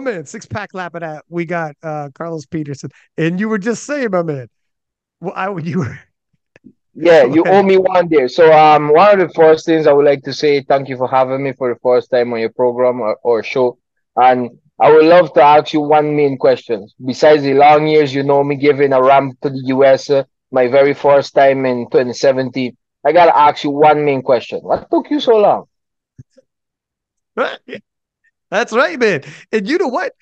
my man, six pack Lapadat. That. We got uh Carlos Petterson, and you were just saying, my man. Well, I would you were. Yeah, you owe me one there. So, um, one of the first things I would like to say, thank you for having me for the first time on your program or, or show, and I would love to ask you one main question. Besides the long years you know me giving a ramp to the US, uh, my very first time in 2017, I gotta ask you one main question. What took you so long? That's right, man. And you know what?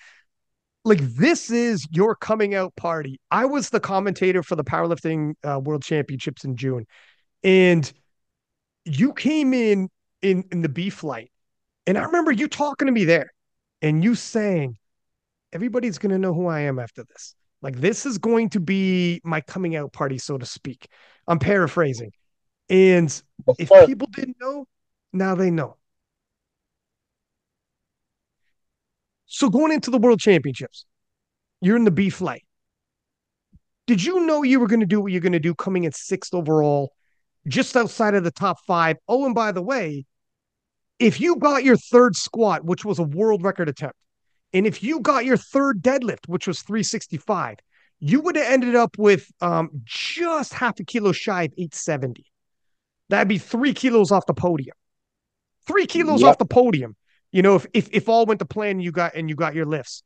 Like this is your coming out party. I was the commentator for the powerlifting uh, world championships in June, and you came in in in the B flight, and I remember you talking to me there, and you saying, "Everybody's gonna know who I am after this. Like this is going to be my coming out party, so to speak." I'm paraphrasing, and if people didn't know, now they know. So going into the world championships, you're in the B flight. Did you know you were going to do what you're going to do coming in sixth overall, just outside of the top five? Oh, and by the way, if you got your third squat, which was a world record attempt, and if you got your third deadlift, which was 365, you would have ended up with um, just half a kilo shy of 870. That'd be three kilos off the podium. Three kilos yep. off the podium. You know, if, if if all went to plan, you got and you got your lifts.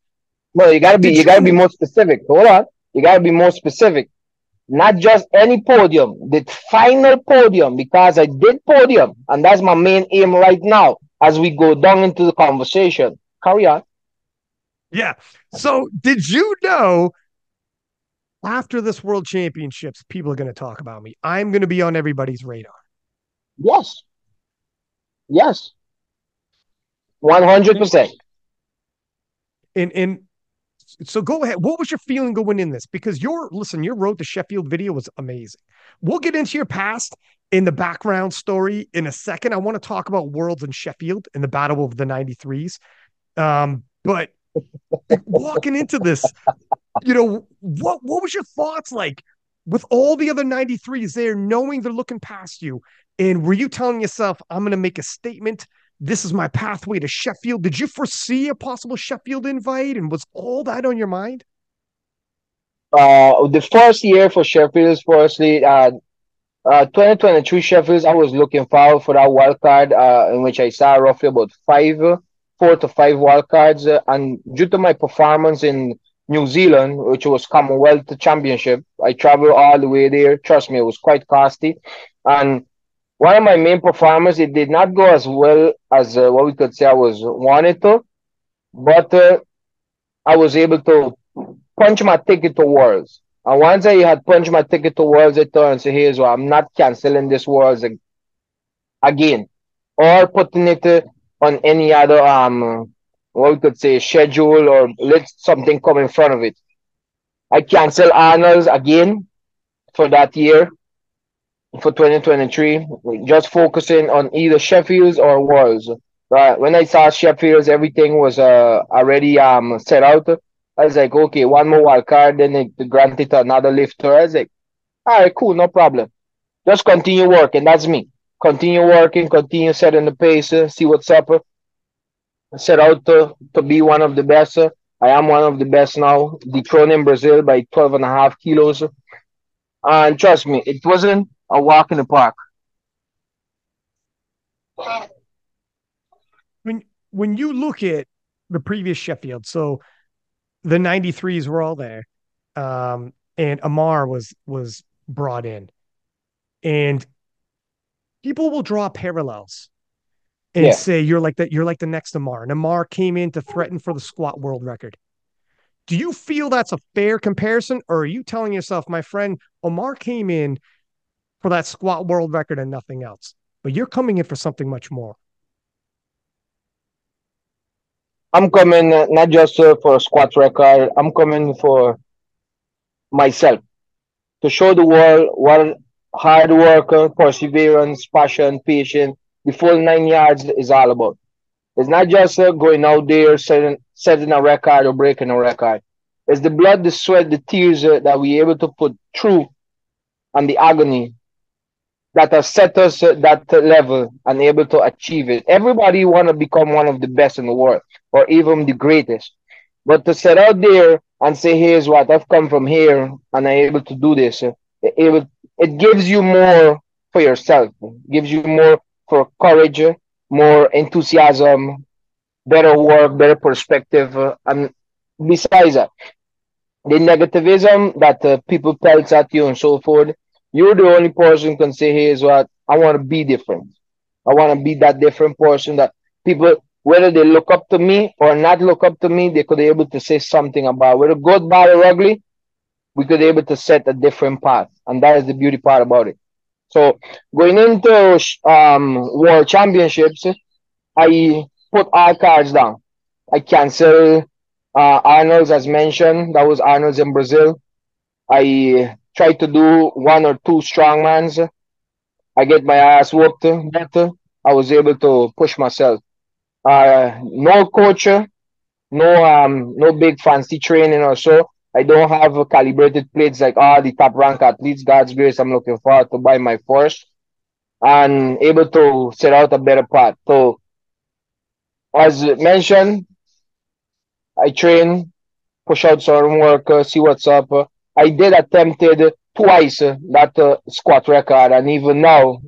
Well, you gotta be Did you, gotta be more specific. Hold on, you gotta be more specific. Not just any podium, the final podium, because I did podium, and that's my main aim right now as we go down into the conversation. Carry on. Yeah. So, did you know after this World Championships, people are going to talk about me? I'm going to be on everybody's radar. Yes. Yes. One hundred percent. And and so go ahead. What was your feeling going in this? Because your listen, your road to Sheffield video was amazing. We'll get into your past in the background story in a second. I want to talk about Worlds in Sheffield in the Battle of the 93s. Um, but walking into this, you know, what what was your thoughts like with all the other 93s there, knowing they're looking past you? And were you telling yourself, I'm to make a statement this is my pathway to Sheffield. Did you foresee a possible Sheffield invite? And was all that on your mind? Uh, the first year for Sheffield, firstly, uh, uh, 2023 Sheffield, I was looking forward for that wild card, uh, in which I saw roughly about five, four to five wild cards. Uh, and due to my performance in New Zealand, which was Commonwealth Championship, I traveled all the way there. Trust me, it was quite costly. And one of my main performers, it did not go as well as uh, what we could say I was wanted to, but uh, I was able to punch my ticket to Worlds. And once I had punched my ticket to Worlds, I thought and say, here's what I'm not canceling this Worlds again, or putting it uh, on any other um what we could say schedule or let something come in front of it. I cancel Arnold's again for that year for 2023, just focusing on either Sheffields or Worlds. But when I saw Sheffields, everything was uh, already um set out. I was like, okay, one more wild card, then they granted another lifter. I was like, all right, cool, no problem. Just continue working. That's me. Continue working, continue setting the pace, see what's up. Set out to, to be one of the best. I am one of the best now, dethroning Brazil by 12 and a half kilos. And trust me, it wasn't a walk in the park. When when you look at the previous Sheffield, so the 93s were all there. Um, and Amar was was brought in. And people will draw parallels and yeah. say you're like that you're like the next Amar. And Amar came in to threaten for the squat world record. Do you feel that's a fair comparison, or are you telling yourself, my friend, Omar came in for that squat world record and nothing else. But you're coming in for something much more. I'm coming uh, not just uh, for a squat record. I'm coming for myself to show the world what hard work, uh, perseverance, passion, patience, the full nine yards is all about. It's not just uh, going out there setting, setting a record or breaking a record. It's the blood, the sweat, the tears uh, that we're able to put through and the agony that have set us uh, that level and able to achieve it. Everybody want to become one of the best in the world or even the greatest. But to set out there and say, here's what I've come from here and I'm able to do this, uh, it, it, it gives you more for yourself, it gives you more for courage, more enthusiasm, better work, better perspective. Uh, and besides that, the negativism that uh, people pelt at you and so forth, you're the only person can say, here's what I want to be different. I want to be that different person that people, whether they look up to me or not look up to me, they could be able to say something about whether good, bad, or ugly. We could be able to set a different path, and that is the beauty part about it. So going into um, world championships, I put all cards down. I cancel uh, Arnold's as mentioned. That was Arnold's in Brazil. I tried to do one or two strongmans. I get my ass whooped. Better. I was able to push myself. Uh, no coach, no um, no big fancy training or so. I don't have calibrated plates like all the top rank athletes. God's grace, I'm looking forward to buy my first and able to set out a better path. So, as mentioned, I train, push out some work, uh, see what's up. I did attempted twice uh, that uh, squat record, and even now,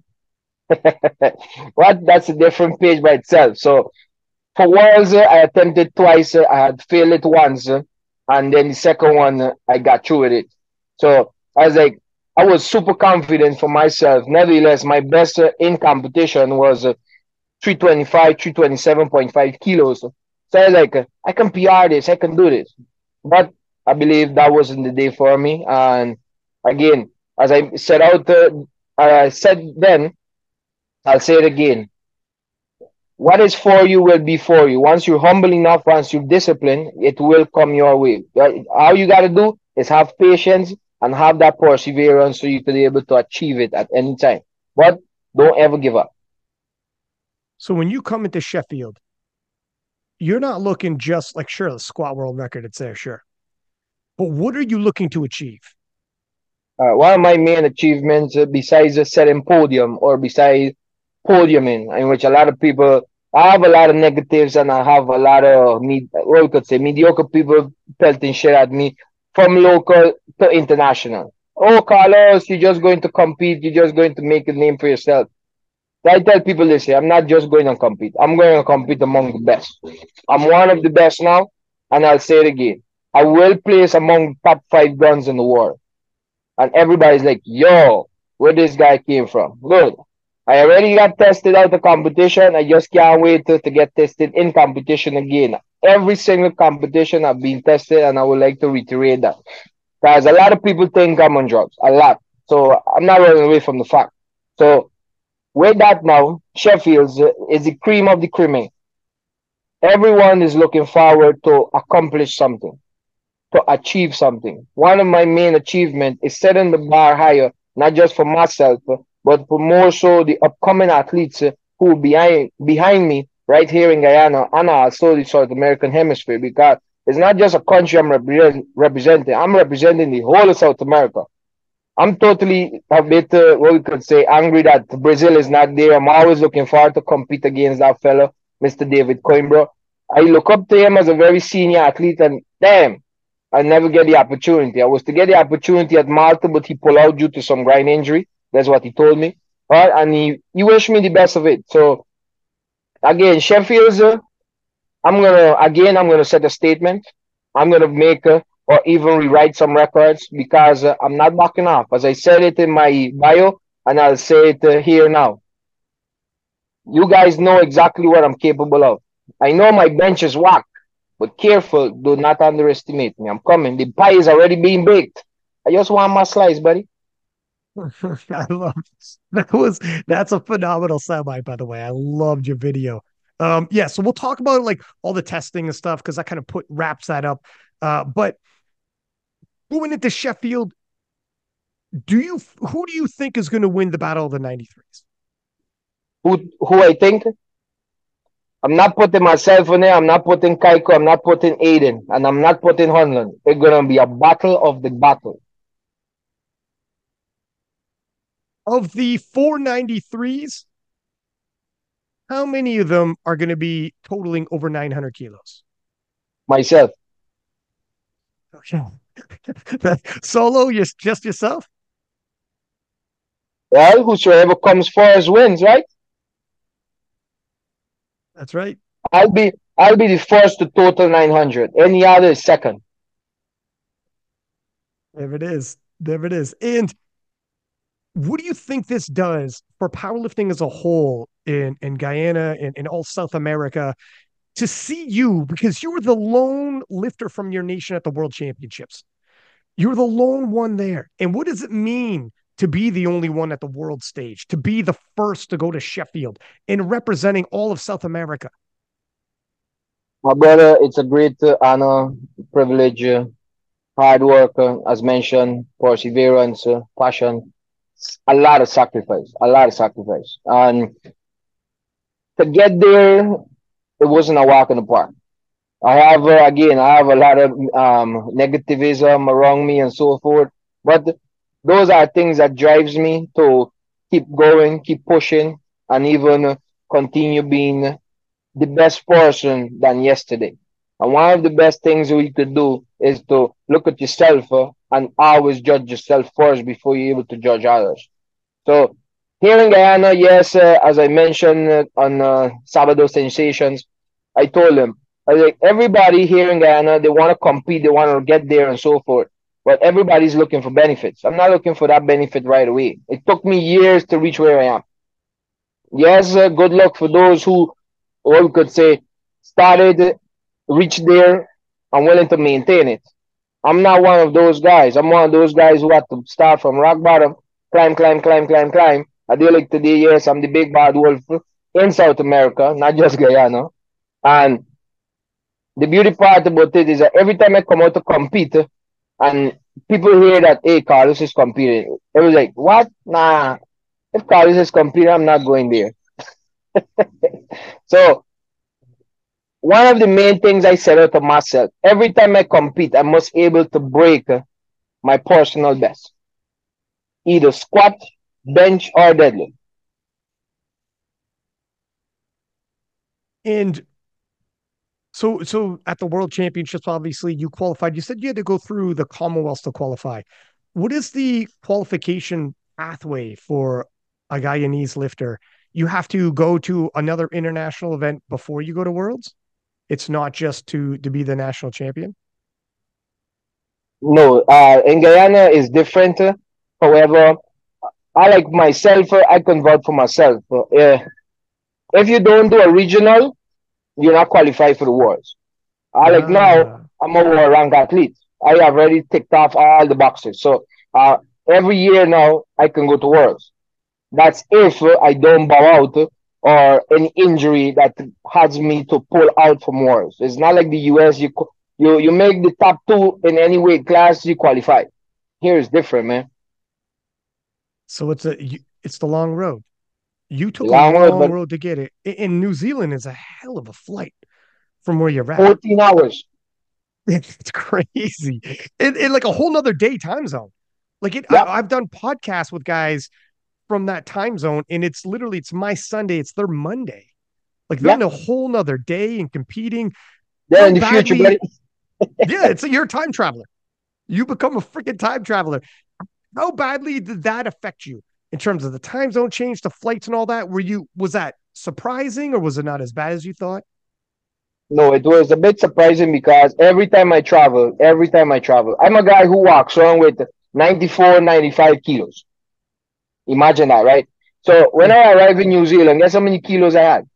what that's a different page by itself. So for worlds, uh, I attempted twice. Uh, I had failed it once, uh, and then the second one I got through with it. So I was like, I was super confident for myself. Nevertheless, my best in competition was 325, 327.5 kilos. So I was like, I can PR this, I can do this. But I believe that wasn't the day for me. And again, as I set out, uh, I said then, I'll say it again. What is for you will be for you. Once you're humble enough, once you're disciplined, it will come your way. All you got to do is have patience and have that perseverance so you can be able to achieve it at any time. But don't ever give up. So when you come into Sheffield, you're not looking just like sure the squat world record it's there, sure. But what are you looking to achieve? Uh, one of my main achievements, uh, besides a setting podium or besides podiuming, in which a lot of people, I have a lot of negatives and I have a lot of, me, what we could say, mediocre people pelting shit at me from local to international. Oh, Carlos, you're just going to compete. You're just going to make a name for yourself. I tell people this I'm not just going to compete. I'm going to compete among the best. I'm one of the best now, and I'll say it again. I will place among top five guns in the world. And everybody's like, yo, where this guy came from. Good. I already got tested out the competition. I just can't wait to, to get tested in competition again. Every single competition I've been tested, and I would like to reiterate that. Because a lot of people think I'm on drugs. A lot. So I'm not running away from the fact. So with that now, Sheffield uh, is the cream of the cream. Everyone is looking forward to accomplish something to achieve something. One of my main achievements is setting the bar higher, not just for myself, but for more so the upcoming athletes who behind behind me right here in Guyana and also the South American hemisphere because it's not just a country I'm represent, representing. I'm representing the whole of South America. I'm totally a bit, uh, what we could say, angry that Brazil is not there. I'm always looking forward to compete against that fellow, Mr. David Coimbra. I look up to him as a very senior athlete, and damn, I never get the opportunity. I was to get the opportunity at Malta, but he pulled out due to some groin injury. That's what he told me. Right? And he, he wished me the best of it. So again, Sheffield's uh, I'm gonna again I'm gonna set a statement. I'm gonna make uh, or even rewrite some records because uh, I'm not backing off. As I said it in my bio, and I'll say it uh, here now. You guys know exactly what I'm capable of. I know my bench is whack. But careful, do not underestimate me. I'm coming. The pie is already being baked. I just want my slice, buddy. I love that was that's a phenomenal soundbite, by the way. I loved your video. Um, yeah, so we'll talk about like all the testing and stuff because I kind of put wraps that up. Uh, but going into Sheffield, do you who do you think is going to win the battle of the 93s? Who who I think? I'm not putting myself in there. I'm not putting Cayco. I'm not putting Adin. And I'm not putting Hedlund. It's going to be a battle of the battle. Of the 493s, how many of them are going to be totaling over 900 kilos? Myself. Okay. Solo, you're just yourself? Well, whosoever comes first wins, right? That's right. I'll be I'll be the first to total 900. Any other is second. There it is. There it is. And what do you think this does for powerlifting as a whole in, in Guyana and in all South America to see you because you were the lone lifter from your nation at the world championships? You're the lone one there. And what does it mean to be the only one at the world stage, to be the first to go to Sheffield and representing all of South America? My brother, it's a great uh, honor, privilege, uh, hard work, uh, as mentioned, perseverance, passion, a lot of sacrifice, a lot of sacrifice. And to get there, it wasn't a walk in the park. I have, again, I have a lot of um, negativism around me and so forth. But those are things that drives me to keep going, keep pushing, and even continue being the best person than yesterday. And one of the best things we could do is to look at yourself uh, and always judge yourself first before you're able to judge others. So here in Guyana, yes, uh, as I mentioned uh, on uh, Sabado Sensations, I told them, I like, everybody here in Guyana, they want to compete, they want to get there and so forth. But everybody's looking for benefits. I'm not looking for that benefit right away. It took me years to reach where I am. Yes, uh, good luck for those who, or we could say, started, reached there, and willing to maintain it. I'm not one of those guys. I'm one of those guys who had to start from rock bottom, climb, climb, climb, climb, climb. I do like today, yes, I'm the big bad wolf in South America, not just Guyana. And the beauty part about it is that every time I come out to compete, and people hear that, hey, Carlos is competing, it was like, what? Nah, if Carlos is competing, I'm not going there. so one of the main things I set out to myself, every time I compete, I must able to break my personal best. Either squat, bench, or deadlift. And so, so at the World Championships, obviously you qualified. You said you had to go through the Commonwealth to qualify. What is the qualification pathway for a Guyanese lifter? You have to go to another international event before you go to Worlds. It's not just to to be the national champion. No, uh, in Guyana is different. However, I like myself. I convert for myself. Uh, if you don't do a regional, you're not qualified for the worlds. I like now. Ah. I'm a world rank athlete. I have already ticked off all the boxes. So uh, every year now I can go to worlds. That's if I don't bow out or any injury that has me to pull out from worlds. It's not like the US. You you you make the top two in any weight class, you qualify. Here is different, man. So it's a it's the long road. You took long a long road, road to get it. In New Zealand is a hell of a flight from where you're at. 14 hours. It's crazy. In, in like a whole nother day time zone. Like it, I, I've done podcasts with guys from that time zone, and it's literally it's my Sunday, it's their Monday. Like they're in a whole nother day and competing. Yeah, in the future, buddy. yeah, it's a you're a time traveler. You become a freaking time traveler. How badly did that affect you? In terms of the time zone change, the flights and all that? Were you was that surprising or was it not as bad as you thought? No, it was a bit surprising because every time I travel, every time I travel, I'm a guy who walks around with 94, 95 kilos. Imagine that, right? So when I arrived in New Zealand, guess how many kilos I had?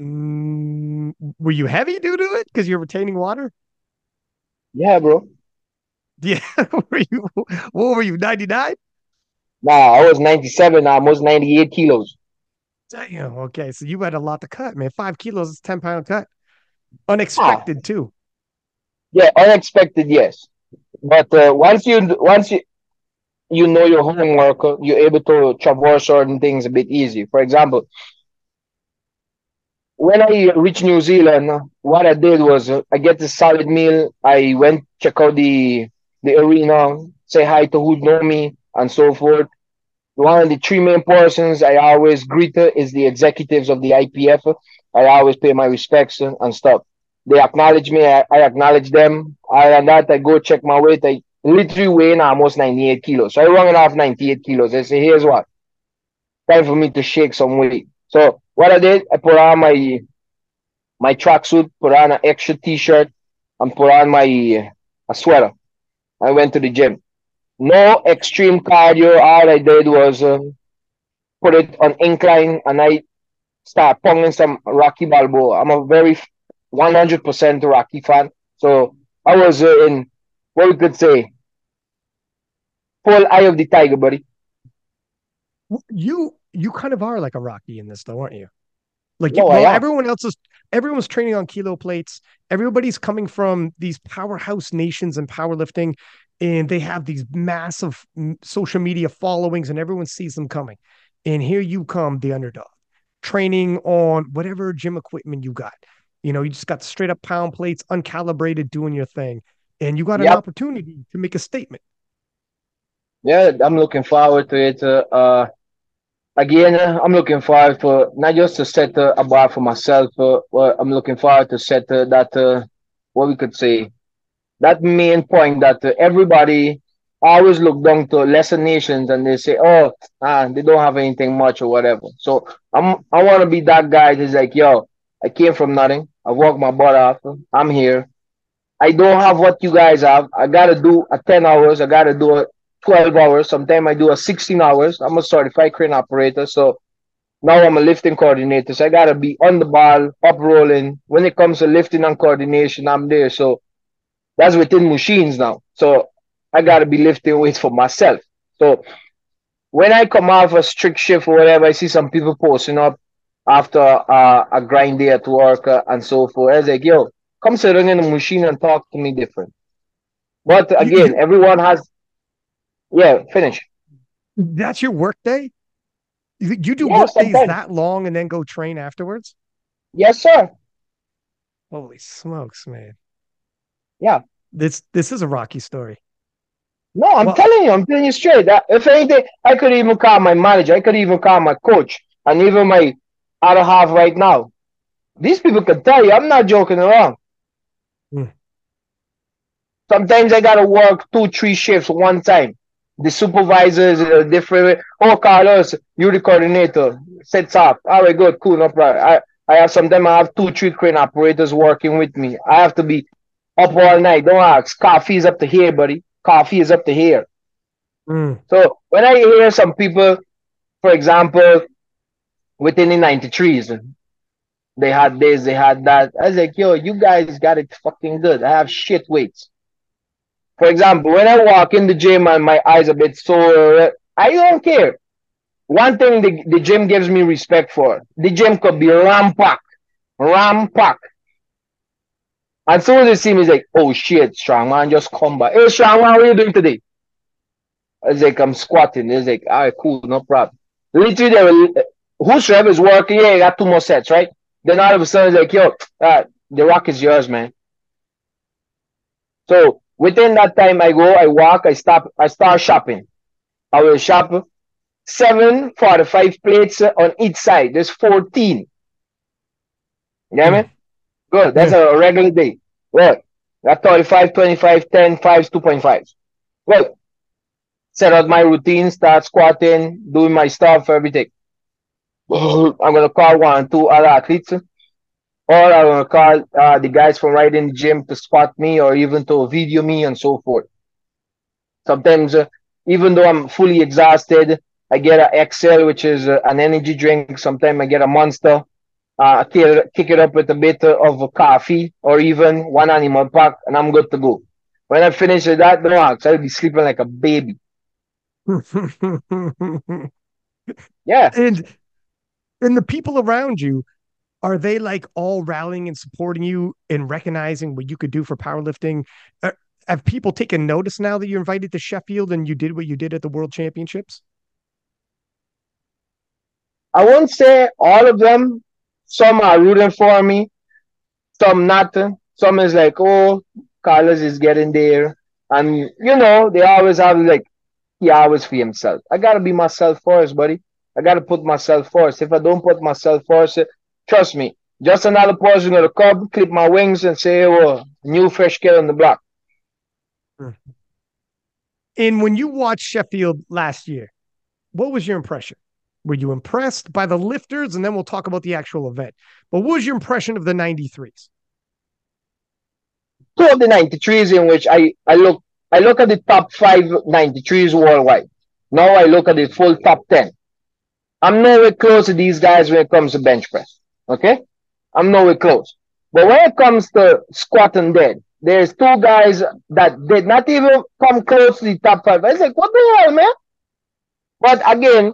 Mm, were you heavy due to it because you're retaining water? Yeah, bro. Yeah. were you, what were you, 99? Nah, I was 97, almost 98 kilos. Damn. Okay. So you had a lot to cut, man. Five kilos is 10 pound cut. Unexpected, ah. too. Yeah, unexpected, yes. But uh, once you once you you know your homework, uh, you're able to traverse certain things a bit easy. For example, when I reached New Zealand, what I did was uh, I get a solid meal. I went check out the the arena, say hi to who know me, and so forth. One of the three main persons I always greet is the executives of the IPF. I always pay my respects and stuff. They acknowledge me. I, I acknowledge them. I and that I go check my weight. I literally weigh weighing almost 98 kilos. So I run off 98 kilos. I say, here's what. Time for me to shake some weight. So what I did, I put on my my tracksuit, put on an extra t-shirt, and put on my uh, a sweater. I went to the gym. No extreme cardio. All I did was uh, put it on incline, and I start pumping some Rocky Balboa. I'm a very 100% Rocky fan. So I was uh, in what we could say full eye of the tiger, buddy. You you kind of are like a Rocky in this, though, aren't you? Like no, well, everyone else is everyone's training on kilo plates. Everybody's coming from these powerhouse nations and powerlifting, and they have these massive social media followings, and everyone sees them coming. And here you come, the underdog, training on whatever gym equipment you got. You know, you just got straight up pound plates, uncalibrated, doing your thing, and you got yep. an opportunity to make a statement. Yeah, I'm looking forward to it. Uh, uh again, uh, I'm looking forward for not just to set uh, a bar for myself, uh, I'm looking forward to set uh, that, uh, what we could say, that main point that everybody always look down to lesser nations and they say, oh, ah, they don't have anything much or whatever. So I'm, I want to be that guy that's like, yo, I came from nothing. I worked my butt off. I'm here. I don't have what you guys have. I got to do a 10 hours. I got to do 12 hours. Sometimes I do a 16 hours. I'm a certified crane operator. So now I'm a lifting coordinator. So I got to be on the ball, up rolling. When it comes to lifting and coordination, I'm there. So that's within machines now. So I got to be lifting weights for myself. So when I come off a strict shift or whatever, I see some people posting up after uh, a grind day at work uh, and so forth. I was like, yo, come sit down in the machine and talk to me different. But again, everyone has yeah, finish. That's your work day? You, you do yeah, work days that long and then go train afterwards? Yes, sir. Holy smokes, man. Yeah. This this is a rocky story. No, I'm well, telling you, I'm telling you straight. If anything, I could even call my manager, I could even call my coach, and even my other half right now. These people can tell you I'm not joking around. Hmm. Sometimes I gotta work two, three shifts one time the supervisors are different. Oh, Carlos, you the coordinator. Sets up. All right, good, cool, no problem. I, I have sometimes I have two, three crane operators working with me. I have to be up all night. Don't ask. Coffee is up to here, buddy. Coffee is up to here. Mm. So when I hear some people, for example, within the 93s, they had this, they had that. I was like, yo, you guys got it fucking good. I have shit weights. For example, when I walk in the gym and my eyes a bit sore, I don't care. One thing the, the gym gives me respect for, the gym could be rampack, rampack. And so they see me, like, oh shit, strong man, just come back. Hey, strong man, what are you doing today? I was like, I'm squatting. It's like, all right, cool, no problem. Literally, they were, whose rev is working? Yeah, you got two more sets, right? Then all of a sudden, it's like, yo, uh, the rock is yours, man. So Within that time, I go, I walk, I stop, I start shopping. I will shop seven forty-five plates on each side. There's 14. You get me? Hmm. Good. That's a regular day. Well, that 35, 25, 10, 5, 2.5. Well, set out my routine, start squatting, doing my stuff, everything. I'm going to call one, two other athletes or I will call uh, the guys from right in the gym to spot me or even to video me and so forth. Sometimes, uh, even though I'm fully exhausted, I get an XL, which is uh, an energy drink. Sometimes I get a Monster. Uh, kick, kick it up with a bit of coffee or even one animal pack, and I'm good to go. When I finish with that, relax. I'll be sleeping like a baby. yeah. And and the people around you, are they like all rallying and supporting you and recognizing what you could do for powerlifting? Uh, have people taken notice now that you're invited to Sheffield and you did what you did at the World Championships? I won't say all of them. Some are rooting for me, some not. Some is like, oh, Carlos is getting there. And, you know, they always have like, he always for himself. I got to be myself first, buddy. I got to put myself first. If I don't put myself first, Trust me, Just another person gonna come, clip my wings, and say, "Oh, new fresh kid on the block." Hmm. And when you watched Sheffield last year, what was your impression? Were you impressed by the lifters? And then we'll talk about the actual event. But what was your impression of the 93s? Two of the 93s in which I, I look I look at the top five 93s worldwide. Now I look at the full top 10. I'm nowhere close to these guys when it comes to bench press. Okay? I'm nowhere close. But when it comes to squat and dead, there's two guys that did not even come close to the top five. I was like, what the hell, man? But again,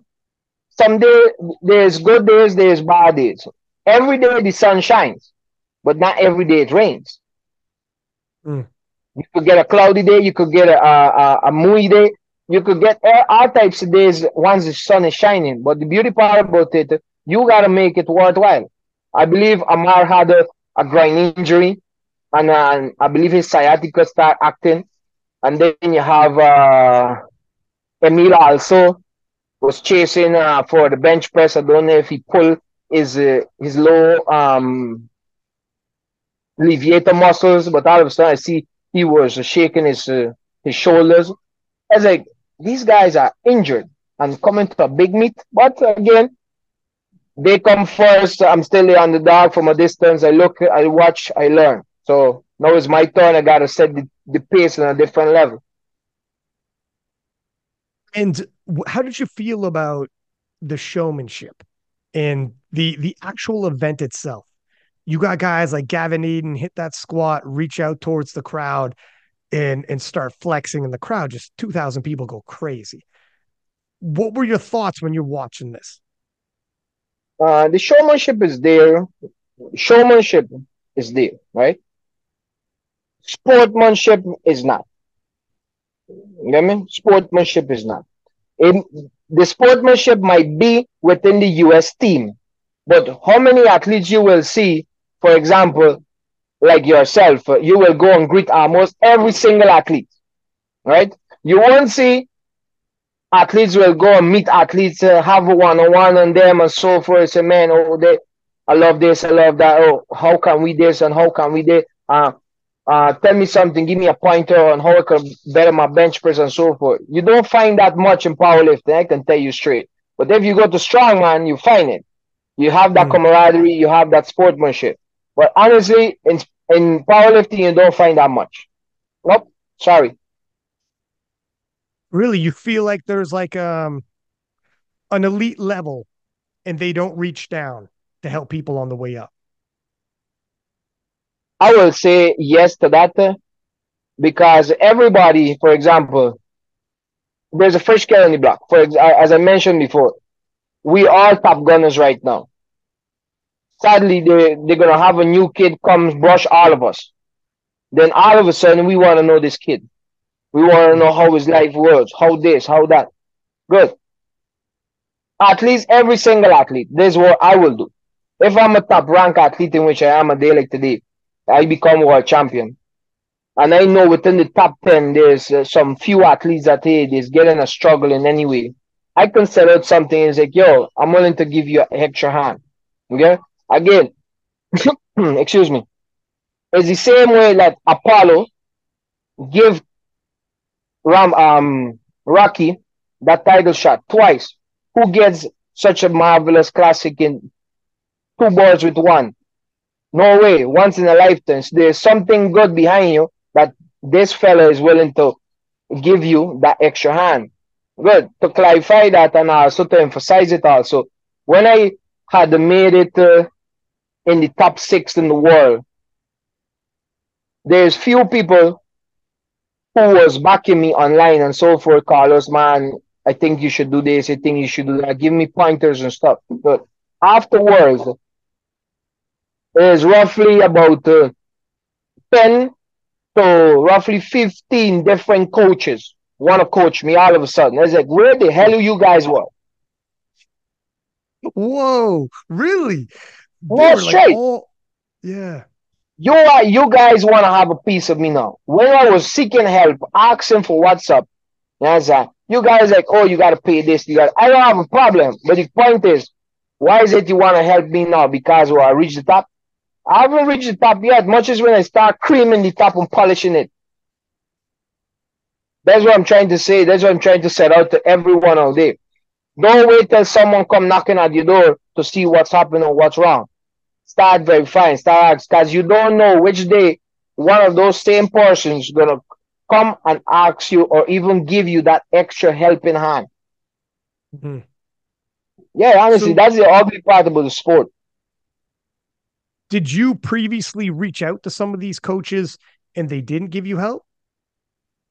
some day there's good days, there's bad days. Every day the sun shines, but not every day it rains. Mm. You could get a cloudy day, you could get a, a, a moody day, you could get all types of days once the sun is shining. But the beauty part about it, you gotta make it worthwhile. I believe Amar had a, a groin injury, and uh, I believe his sciatica start acting. And then you have uh, Emil also was chasing uh, for the bench press. I don't know if he pulled his uh, his low um levator muscles, but all of a sudden I see he was shaking his uh, his shoulders. I was like, these guys are injured and coming to a big meet. But again, they come first. I'm still on the underdog from a distance. I look, I watch, I learn. So now it's my turn. I gotta set the, the pace on a different level. And how did you feel about the showmanship and the the actual event itself? You got guys like Gavin Adin hit that squat, reach out towards the crowd, and and start flexing, and the crowd just two thousand people go crazy. What were your thoughts when you're watching this? Uh, the showmanship is there. Showmanship is there, right? Sportsmanship is not. You get me? Sportsmanship is not. It, the sportsmanship might be within the US team, but how many athletes you will see, for example, like yourself, you will go and greet almost every single athlete, right? You won't see athletes will go and meet athletes, uh, have a one-on-one on them and so forth. Say, man, oh, they, I love this, I love that. Oh, how can we this and how can we that? Uh, uh, tell me something, give me a pointer on how I can better my bench press and so forth. You don't find that much in powerlifting, I can tell you straight. But if you go to strongman, you find it. You have that mm. camaraderie, you have that sportsmanship. But honestly, in in powerlifting, you don't find that much. Nope. Sorry. Really, you feel like there's like um an elite level, and they don't reach down to help people on the way up. I will say yes to that because everybody, for example, there's a fresh kid on the block. For as I mentioned before, we are top gunners right now. Sadly, they they're gonna have a new kid come brush all of us. Then all of a sudden, we want to know this kid. We want to know how his life works, how this, how that. Good. At least every single athlete. This is what I will do. If I'm a top rank athlete, in which I am a day like today, I become world champion. And I know within the top 10, there's uh, some few athletes that, hey, there's getting a struggle in any way. I can set out something and say, yo, I'm willing to give you an extra hand. Okay? Again, excuse me. It's the same way that Apollo give Ram um Rocky that title shot twice. Who gets such a marvelous classic in two birds with one? No way. Once in a lifetime. There's something good behind you that this fella is willing to give you that extra hand. Good. To clarify that and also to emphasize it also, when I had made it uh, in the top six in the world, there's few people who was backing me online and so forth. Carlos, man, I think you should do this. I think you should do that. Give me pointers and stuff. But afterwards, there's roughly about uh, 10 to roughly 15 different coaches want to coach me all of a sudden. I was like, where the hell are you guys were? Whoa, really? Well, straight. Like all... Yeah. You are, you guys want to have a piece of me now. When I was seeking help, asking for what's up, you guys like, oh, you got to pay this. You got. I don't have a problem, but the point is, why is it you want to help me now? Because well, I reached the top. I haven't reached the top yet, much as when I start creaming the top and polishing it. That's what I'm trying to say. That's what I'm trying to set out to everyone out there. Don't wait till someone come knocking at your door to see what's happening or what's wrong. Start verifying, start because you don't know which day one of those same persons gonna come and ask you or even give you that extra helping hand. Mm-hmm. Yeah, honestly, so, that's the ugly part about the sport. Did you previously reach out to some of these coaches and they didn't give you help?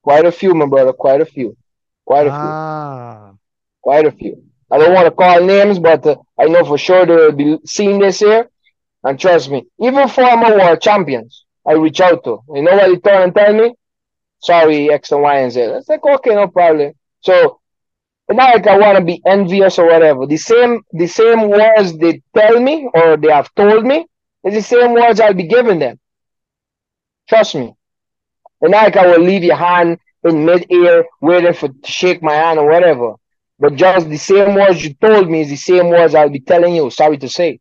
Quite a few, my brother. Quite a few. Quite a ah. few. Quite a few. I don't want to call names, but uh, I know for sure they'll be seeing this here. And trust me, even former world champions, I reach out to. You know what they turn and tell me? Sorry, X and Y and Z. It's like, okay, no problem. So not like I want to be envious or whatever. The same, the same words they tell me or they have told me is the same words I'll be giving them. Trust me. And like I will leave your hand in mid-air waiting for to shake my hand or whatever. But just the same words you told me is the same words I'll be telling you. Sorry to say.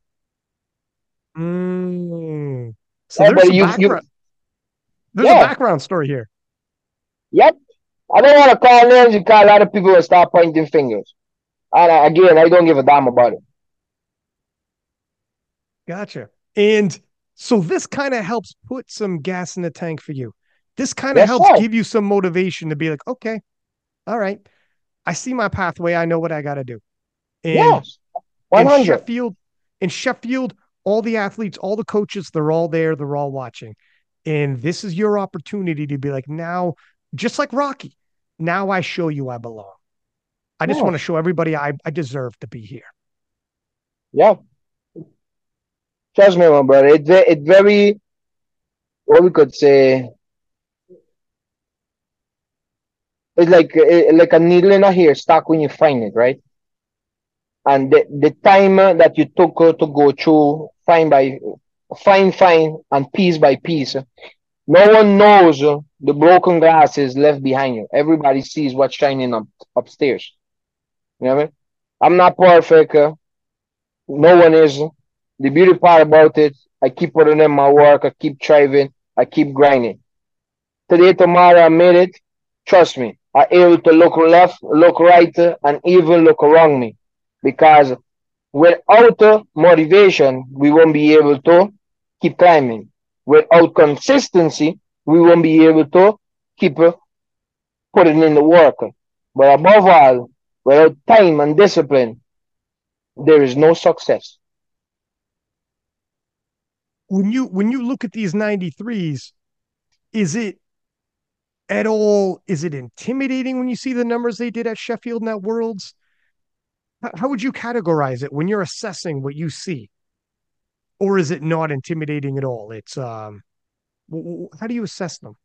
Mm. So there's, you, you, there's yeah. a background story here. Yep. I don't want to call names because a lot of people will start pointing fingers. And uh, again, I don't give a damn about it. Gotcha. And so this kind of helps put some gas in the tank for you. This kind of helps give you some motivation to be like, okay, all right, I see my pathway. I know what I got to do. And yes, 100. in Sheffield, in Sheffield, all the athletes, all the coaches, they're all there. They're all watching. And this is your opportunity to be like, now, just like Rocky, now I show you I belong. I just want to show everybody I, I deserve to be here. Yeah. Trust me, my brother. It's it very, what we could say, it's like eh, like a needle in a hair stuck when you find it, right? And the, the time uh, that you took uh, to go through fine by fine, fine, and piece by piece, no one knows uh, the broken glasses left behind you. Everybody sees what's shining up upstairs. You know what I mean? I'm not perfect. Uh, no one is. The beauty part about it, I keep putting in my work. I keep striving. I keep grinding. Today, tomorrow, I made it. Trust me, I able to look left, look right, and even look around me. Because without motivation, we won't be able to keep climbing. Without consistency, we won't be able to keep putting in the work. But above all, without time and discipline, there is no success. When you when you look at these 93s, is it at all is it intimidating when you see the numbers they did at Sheffield and at Worlds? How would you categorize it when you're assessing what you see? Or is it not intimidating at all? It's um how do you assess them?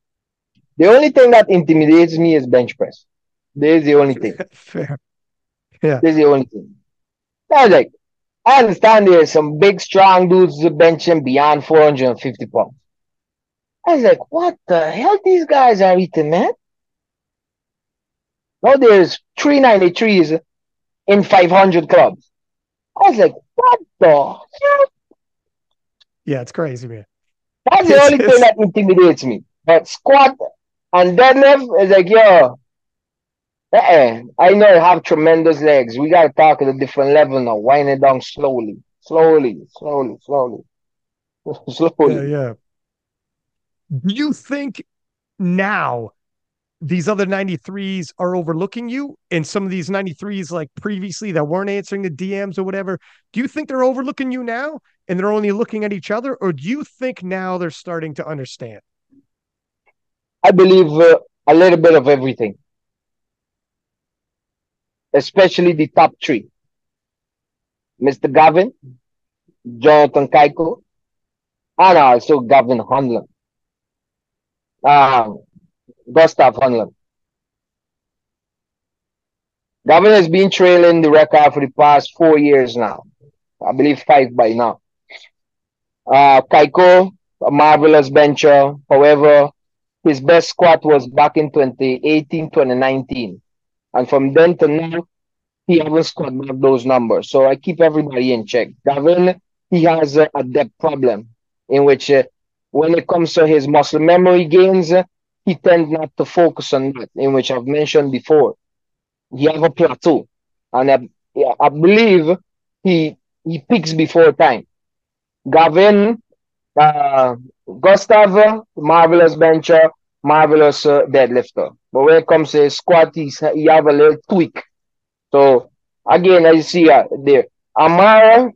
The only thing that intimidates me is bench press. There's the only thing. Fair. Yeah. There's the only thing. I was like, I understand there's some big, strong dudes benching beyond 450 pounds. I was like, what the hell these guys are eating, man? Now there's 393s in 500 clubs. I was like, what the hell? Yeah, it's crazy, man. That's the only thing that intimidates me. But squat and deadlift is like, yo, uh-uh. I know I have tremendous legs. We gotta talk at a different level now. Wind it down slowly, slowly, slowly, slowly, slowly. Yeah, yeah. Do you think now these other 93s are overlooking you and some of these 93s like previously that weren't answering the DMs or whatever, do you think they're overlooking you now and they're only looking at each other or do you think now they're starting to understand? I believe uh, a little bit of everything. Especially the top 3. Mr. Gavin, Jonathan Cayco, and also Gavin Hedlund. Um, Gustav Hedlund. Gavin has been trailing the record for the past four years now. I believe five by now. Uh, Cayco, a marvelous bencher. However, his best squat was back in 2018, 2019. And from then to now, he hasn't scored those numbers. So I keep everybody in check. Gavin, he has a, a depth problem. in which uh, when it comes to his muscle memory gains, he tends not to focus on that, in which I've mentioned before. He have a plateau, and I, I believe he he peaks before time. Gavin, uh, Gustav, marvelous bencher, marvelous uh, deadlifter. But when it comes to squat, he's, he have a little tweak. So again, as you see uh, there, Amara,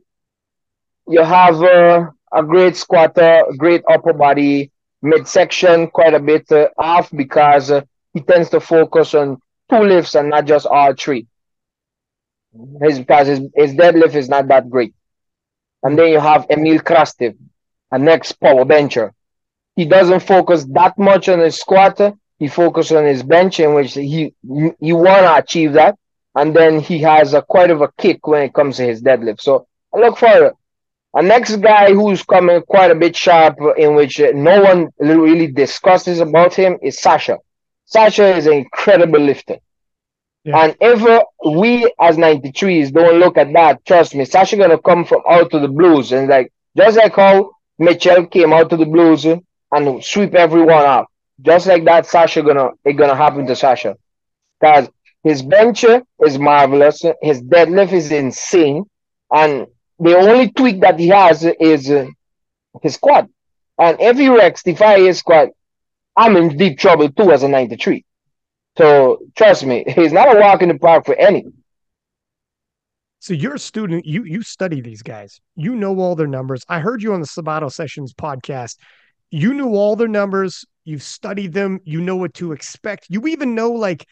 you have uh, a great squatter, great upper body, midsection quite a bit uh, off because uh, he tends to focus on two lifts and not just all three. His, because his, his deadlift is not that great. And then you have Emil Krastev, a next power bencher. He doesn't focus that much on his squat. He focuses on his bench, in which he you want to achieve that. And then he has a quite of a kick when it comes to his deadlift. So I look for a next guy who's coming quite a bit sharp, in which no one really discusses about him, is Sasha. Sasha is an incredible lifter. Yeah. And if we as 93s don't look at that, trust me, Sasha gonna come from out to the blues and like just like how Mitchell came out to the blues and sweep everyone up. Just like that, Sasha gonna it gonna happen to Sasha. Because his bench is marvelous, his deadlift is insane, and the only tweak that he has is uh, his squat. And if he rectify his squat, I'm in deep trouble too as a 93. So trust me, he's not a walk in the park for any. So you're a student, you you study these guys. You know all their numbers. I heard you on the Sabato Sessions podcast. You knew all their numbers, you've studied them, you know what to expect. You even know like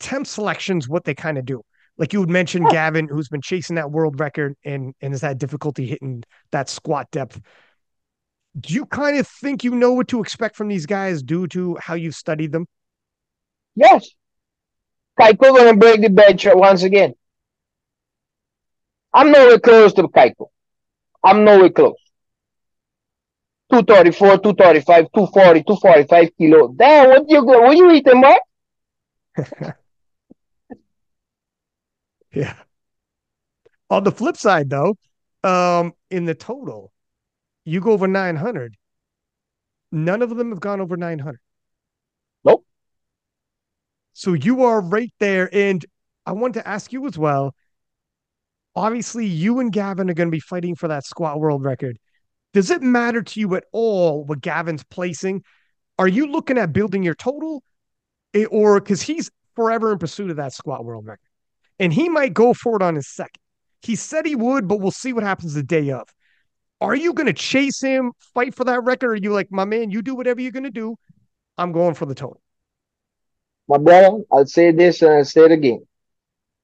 temp selections, what they kind of do. Like you would mention. Gavin, who's been chasing that world record and and has had difficulty hitting that squat depth. Do you kind of think you know what to expect from these guys due to how you've studied them? Yes. Cayco gonna break the bench once again. I'm nowhere close to Cayco. I'm nowhere close. 234, 235, 240, 245 kilo. Damn, what you go? What you eating, boy? yeah. On the flip side, though, um, in the total, you go over 900. None of them have gone over 900. Nope. So you are right there. And I want to ask you as well. Obviously, you and Gavin are going to be fighting for that squat world record. Does it matter to you at all what Gavin's placing? Are you looking at building your total? Eh, or because he's forever in pursuit of that squat world record. And he might go for it on his second. He said he would, but we'll see what happens the day of. Are you going to chase him, fight for that record? Or are you like, my man, you do whatever you're going to do? I'm going for the total my brother, I'll say this and I'll say it again.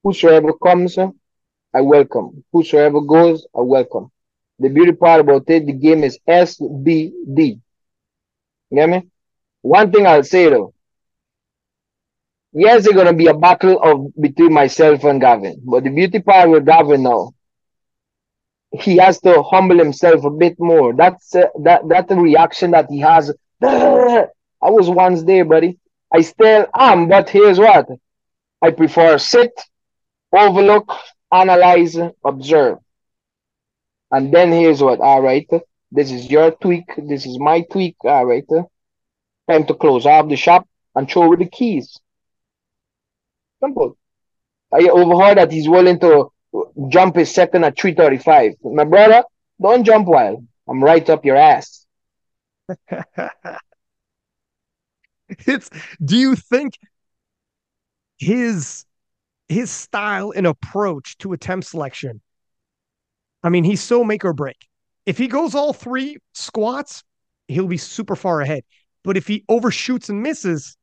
Whosoever comes, I welcome. Whosoever goes, I welcome. The beauty part about it, the game is SBD. You get me? One thing I'll say though. Yes, it's gonna be a battle of between myself and Gavin. But the beauty part with Gavin now, he has to humble himself a bit more. That's uh, that that reaction that he has. I was once there, buddy. I still am, but here's what I prefer sit, overlook, analyze, observe. And then here's what, all right, this is your tweak, this is my tweak, all right. Time to close off the shop and throw with the keys. Simple. I overheard that he's willing to jump his second at 335. My brother, don't jump while I'm right up your ass. it's do you think his his style and approach to attempt selection i mean he's so make or break if he goes all three squats he'll be super far ahead but if he overshoots and misses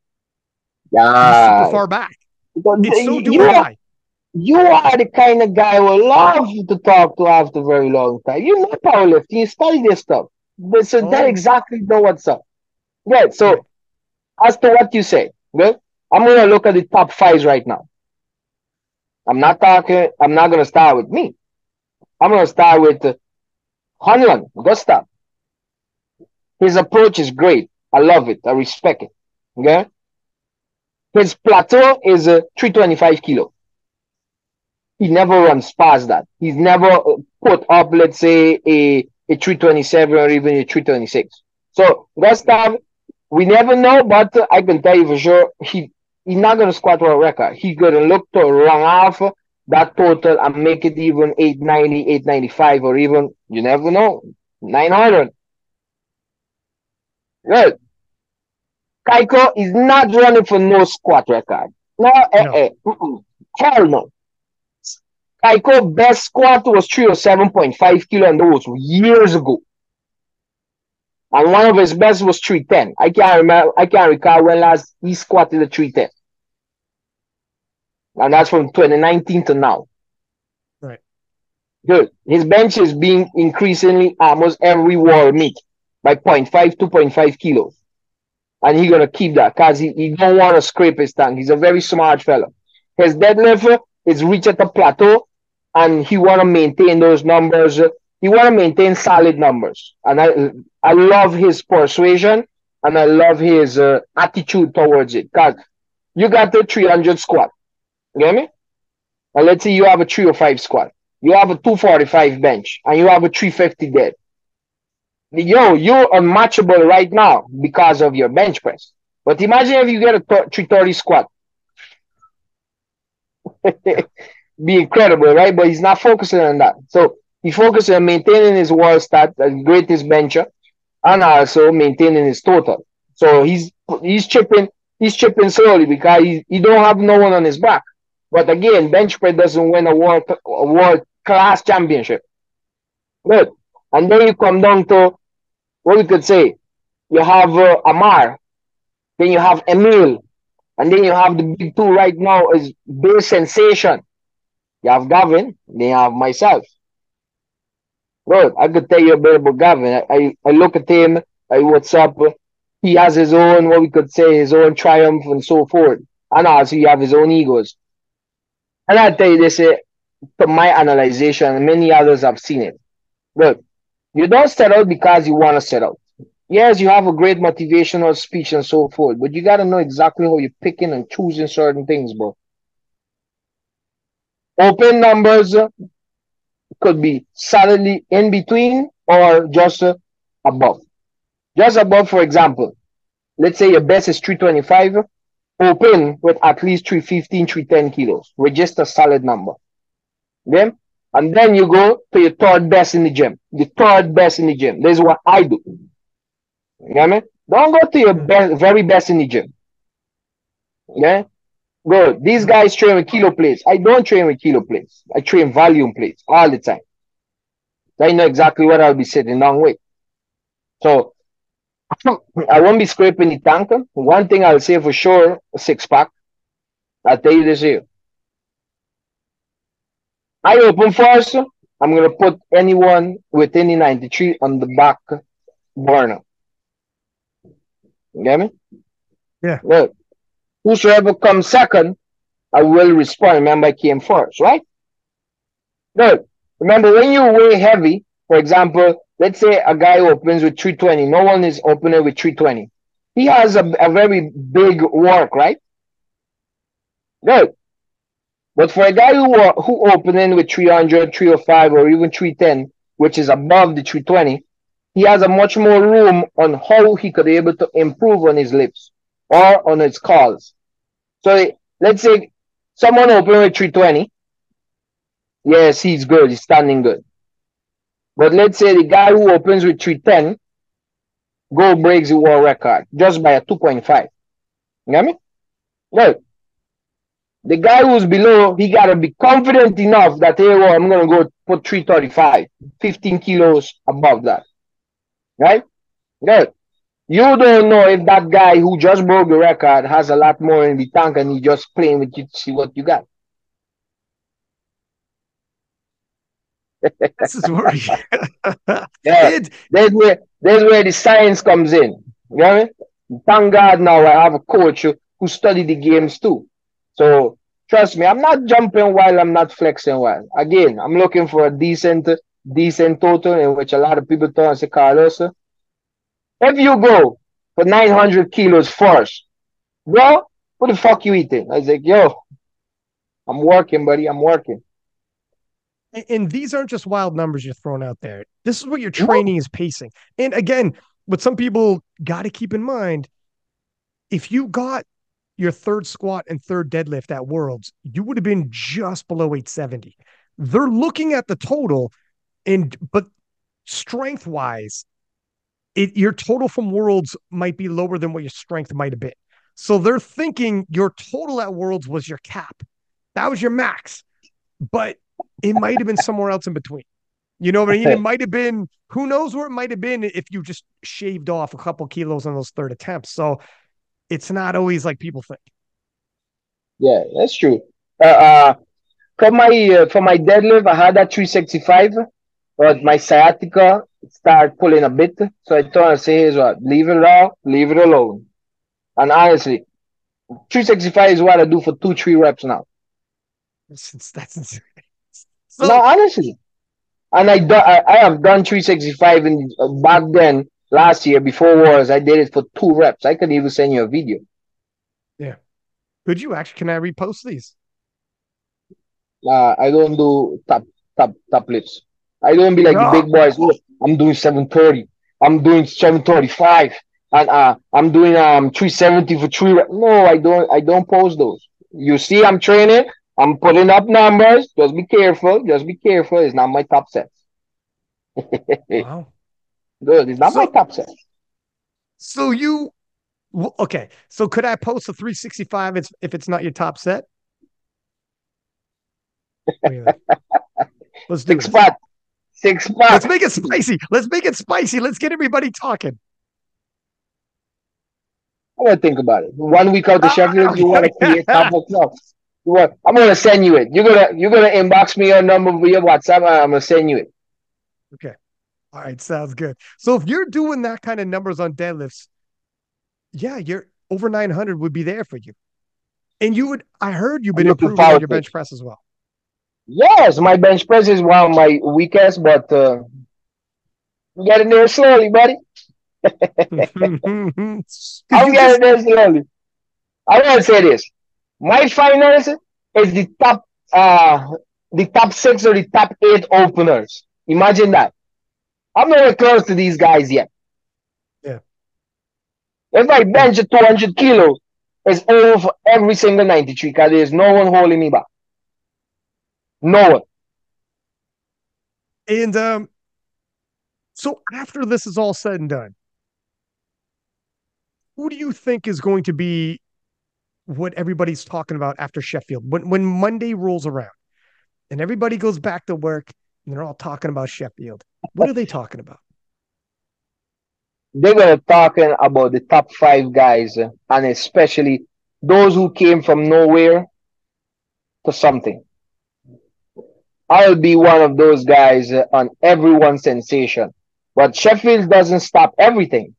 yeah super far back it's so do you are, you are the kind of guy who love to talk to after a very long time you know powerlifting you study this stuff but so oh. that exactly know what's up right so as to what you say, okay? I'm gonna look at the top fives right now. I'm not talking. I'm not gonna start with me. I'm gonna start with uh, Hedlund Gustav. His approach is great. I love it. I respect it. Okay. His plateau is uh, 325 kilo. He never runs past that. He's never uh, put up, let's say, a a 327 or even a 326. So Gustav, we never know, but I can tell you for sure he he's not gonna squat world record. He's gonna look to run off that total and make it even 890, 895, or even you never know, 900. Good. Cayco is not running for no squat record. No, eh, no. Eh, hell no. Cayco best squat was 307.5 kilo and was years ago. And one of his best was 310. I can't remember I can't recall when last he squatted a 310. And that's from 2019 to now. Right. Good. His bench is being increasingly almost every wall meet by 0.5, 2.5 kilos. And he's gonna keep that because he, he don't want to scrape his tank. He's a very smart fellow. His deadlift is reached at a plateau and he want to maintain those numbers. He want to maintain solid numbers, and I I love his persuasion and I love his uh, attitude towards it. Cause you got the 300 squat, you get me? And let's say you have a 305 squat, you have a 245 bench, and you have a 350 dead. Yo, you're unmatchable right now because of your bench press. But imagine if you get a 330 squat. be incredible, right? But he's not focusing on that. So he focuses on maintaining his world stat, the greatest bencher, and also maintaining his total. So he's he's chipping he's chipping slowly because he, he don't have no one on his back. But again, bench press doesn't win a world a world class championship. Good. And then you come down to what we could say. You have uh, Amar, then you have Emil, and then you have the big two right now is Bill Sensation. You have Gavin, then you have myself. Bro, I could tell you a bit about Gavin. I, I, I look at him, I what's up. He has his own, what we could say, his own triumph and so forth. And also he have his own egos. And I tell you this, uh, from my analysis, and many others have seen it. Look, you don't set out because you want to set out. Yes, you have a great motivational speech and so forth, but you got to know exactly how you're picking and choosing certain things, bro. Open numbers uh, could be solidly in between or just uh, above. Just above, for example, let's say your best is 325, open with at least 315, 310 kilos, register solid number. Then, and then you go to your third best in the gym. The third best in the gym. This is what I do. You know what I mean? Don't go to your best, very best in the gym. Yeah? Bro, these guys train with kilo plates. I don't train with kilo plates. I train volume plates all the time. I know exactly what I'll be sitting down with. So I won't be scraping the tank. One thing I'll say for sure, six pack. I'll tell you this here. I open first. I'm gonna put anyone within the 93 on the back burner. You get me? Yeah. Look, Whosoever comes second, I will respond. Remember, I came first, right? Good. Remember, when you weigh heavy, for example, let's say a guy opens with 320. No one is opening with 320. He has a, a very big work, right? Good. But for a guy who who opening with 300, 305, or even 310, which is above the 320, he has a much more room on how he could be able to improve on his lips or on his calls. So let's say someone open with 320. Yes, he's good. He's standing good. But let's say the guy who opens with 310 go breaks the world record just by a 2.5. You get me? Good. The guy who's below, he got to be confident enough that, hey, well, I'm going to go put 335, 15 kilos above that. Right? Good. You don't know if that guy who just broke the record has a lot more in the tank and he just playing with you to see what you got. this is where yeah, there's where there's where the science comes in. You know I mean? Thank God now I have a coach who studied the games too. So trust me, I'm not jumping while I'm not flexing while. Again, I'm looking for a decent, decent total in which a lot of people turn and say Carlos, if you go for 900 kilos first, bro, what the fuck you eating? I was like, yo, I'm working, buddy. I'm working. and these aren't just wild numbers you're throwing out there. This is what your training is pacing. And again, what some people got to keep in mind if you got your third squat and third deadlift at Worlds, you would have been just below 870. They're looking at the total, and but strength wise, it your total from Worlds might be lower than what your strength might have been. So they're thinking your total at Worlds was your cap. That was your max. But it might have been somewhere else in between. You know what I mean? It might have been, who knows where it might have been if you just shaved off a couple kilos on those third attempts. So it's not always like people think. Yeah, that's true. Uh, uh for my uh, for my deadlift, I had that 365, but my sciatica started pulling a bit. So I told her, say, is what, leave it out, leave it alone. And honestly, 365 is what I do for two, three reps now. That's, that's insane. So, no, honestly. And I, do, I, I have done 365 in uh, back then, last year, before wars, I did it for two reps. I could even send you a video. Yeah. Could you actually, can I repost these? Uh, I don't do top, top, top lifts. I don't be like no. the big boys. Look, I'm doing 730. I'm doing 735 and uh, I'm doing um 370 for three. Reps. No, I don't. I don't post those. You see, I'm training. I'm putting up numbers. Just be careful. Just be careful. It's not my top sets. wow. Good. It's not so, my top set. So you, okay. So could I post a 365 if, if it's not your top set? Let's do Six spot. Six spot. Let's make it spicy. Let's make it spicy. Let's get everybody talking. I'm gonna think about it. One week out to Sheffield, you want to create top of want, I'm gonna send you it. You're gonna you're gonna inbox me your number via WhatsApp. I'm gonna send you it. Okay. All right, sounds good. So if you're doing that kind of numbers on deadlifts, yeah, you're over 900 would be there for you. And you would, I heard you've been improving on your bench press as well. Yes, my bench press is one of my weakest, but uh, getting there slowly, buddy. I'm getting there slowly. I want to say this. My finals is the top uh the top six or the top eight openers. Imagine that. I'm nowhere close to these guys yet. Yeah. If I bench at 200 kilos, it's over for every single 93 because there's no one holding me back. No one. And um, so after this is all said and done, who do you think is going to be what everybody's talking about after Sheffield? When when Monday rolls around and everybody goes back to work and they're all talking about Sheffield, what are they talking about? They were talking about the top five guys, and especially those who came from nowhere to something. I'll be one of those guys on everyone's sensation. But Sheffield doesn't stop everything.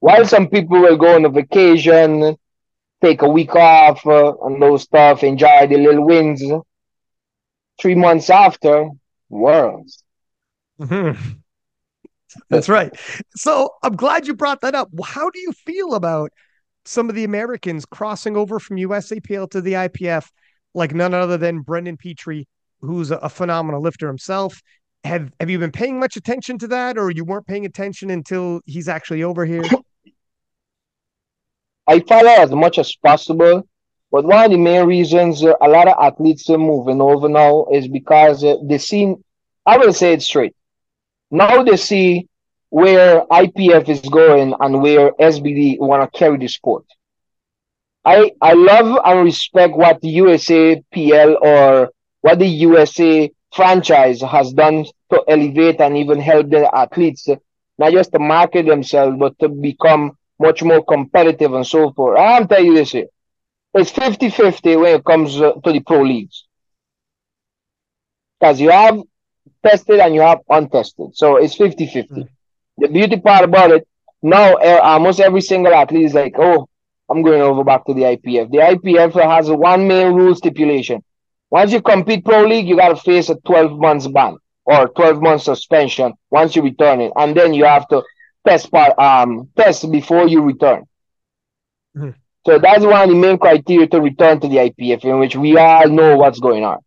While some people will go on a vacation, take a week off uh, and those stuff, enjoy the little wins, three months after, worlds. Mm-hmm. That's right. So I'm glad you brought that up. How do you feel about some of the Americans crossing over from USAPL to the IPF, like none other than Brendan Petrie, who's a, a phenomenal lifter himself? Have Have you been paying much attention to that, or you weren't paying attention until he's actually over here? I follow as much as possible. But one of the main reasons uh, a lot of athletes are moving over now is because uh, they see, I will say it straight. Now they see where IPF is going and where SBD want to carry the sport. I, I love and respect what the USA PL or what the USA franchise has done to elevate and even help the athletes, not just to market themselves, but to become much more competitive and so forth. I'll tell you this here. It's 50 50 when it comes uh, to the pro leagues. Because you have tested and you have untested. So it's 50 50. Mm. The beauty part about it, now uh, almost every single athlete is like, oh, I'm going over back to the IPF. The IPF has a one main rule stipulation. Once you compete pro league, you got to face a 12 months ban or 12 months suspension once you return it. And then you have to test part, um test before you return. Mm-hmm. So that's one of the main criteria to return to the IPF, in which we all know what's going on.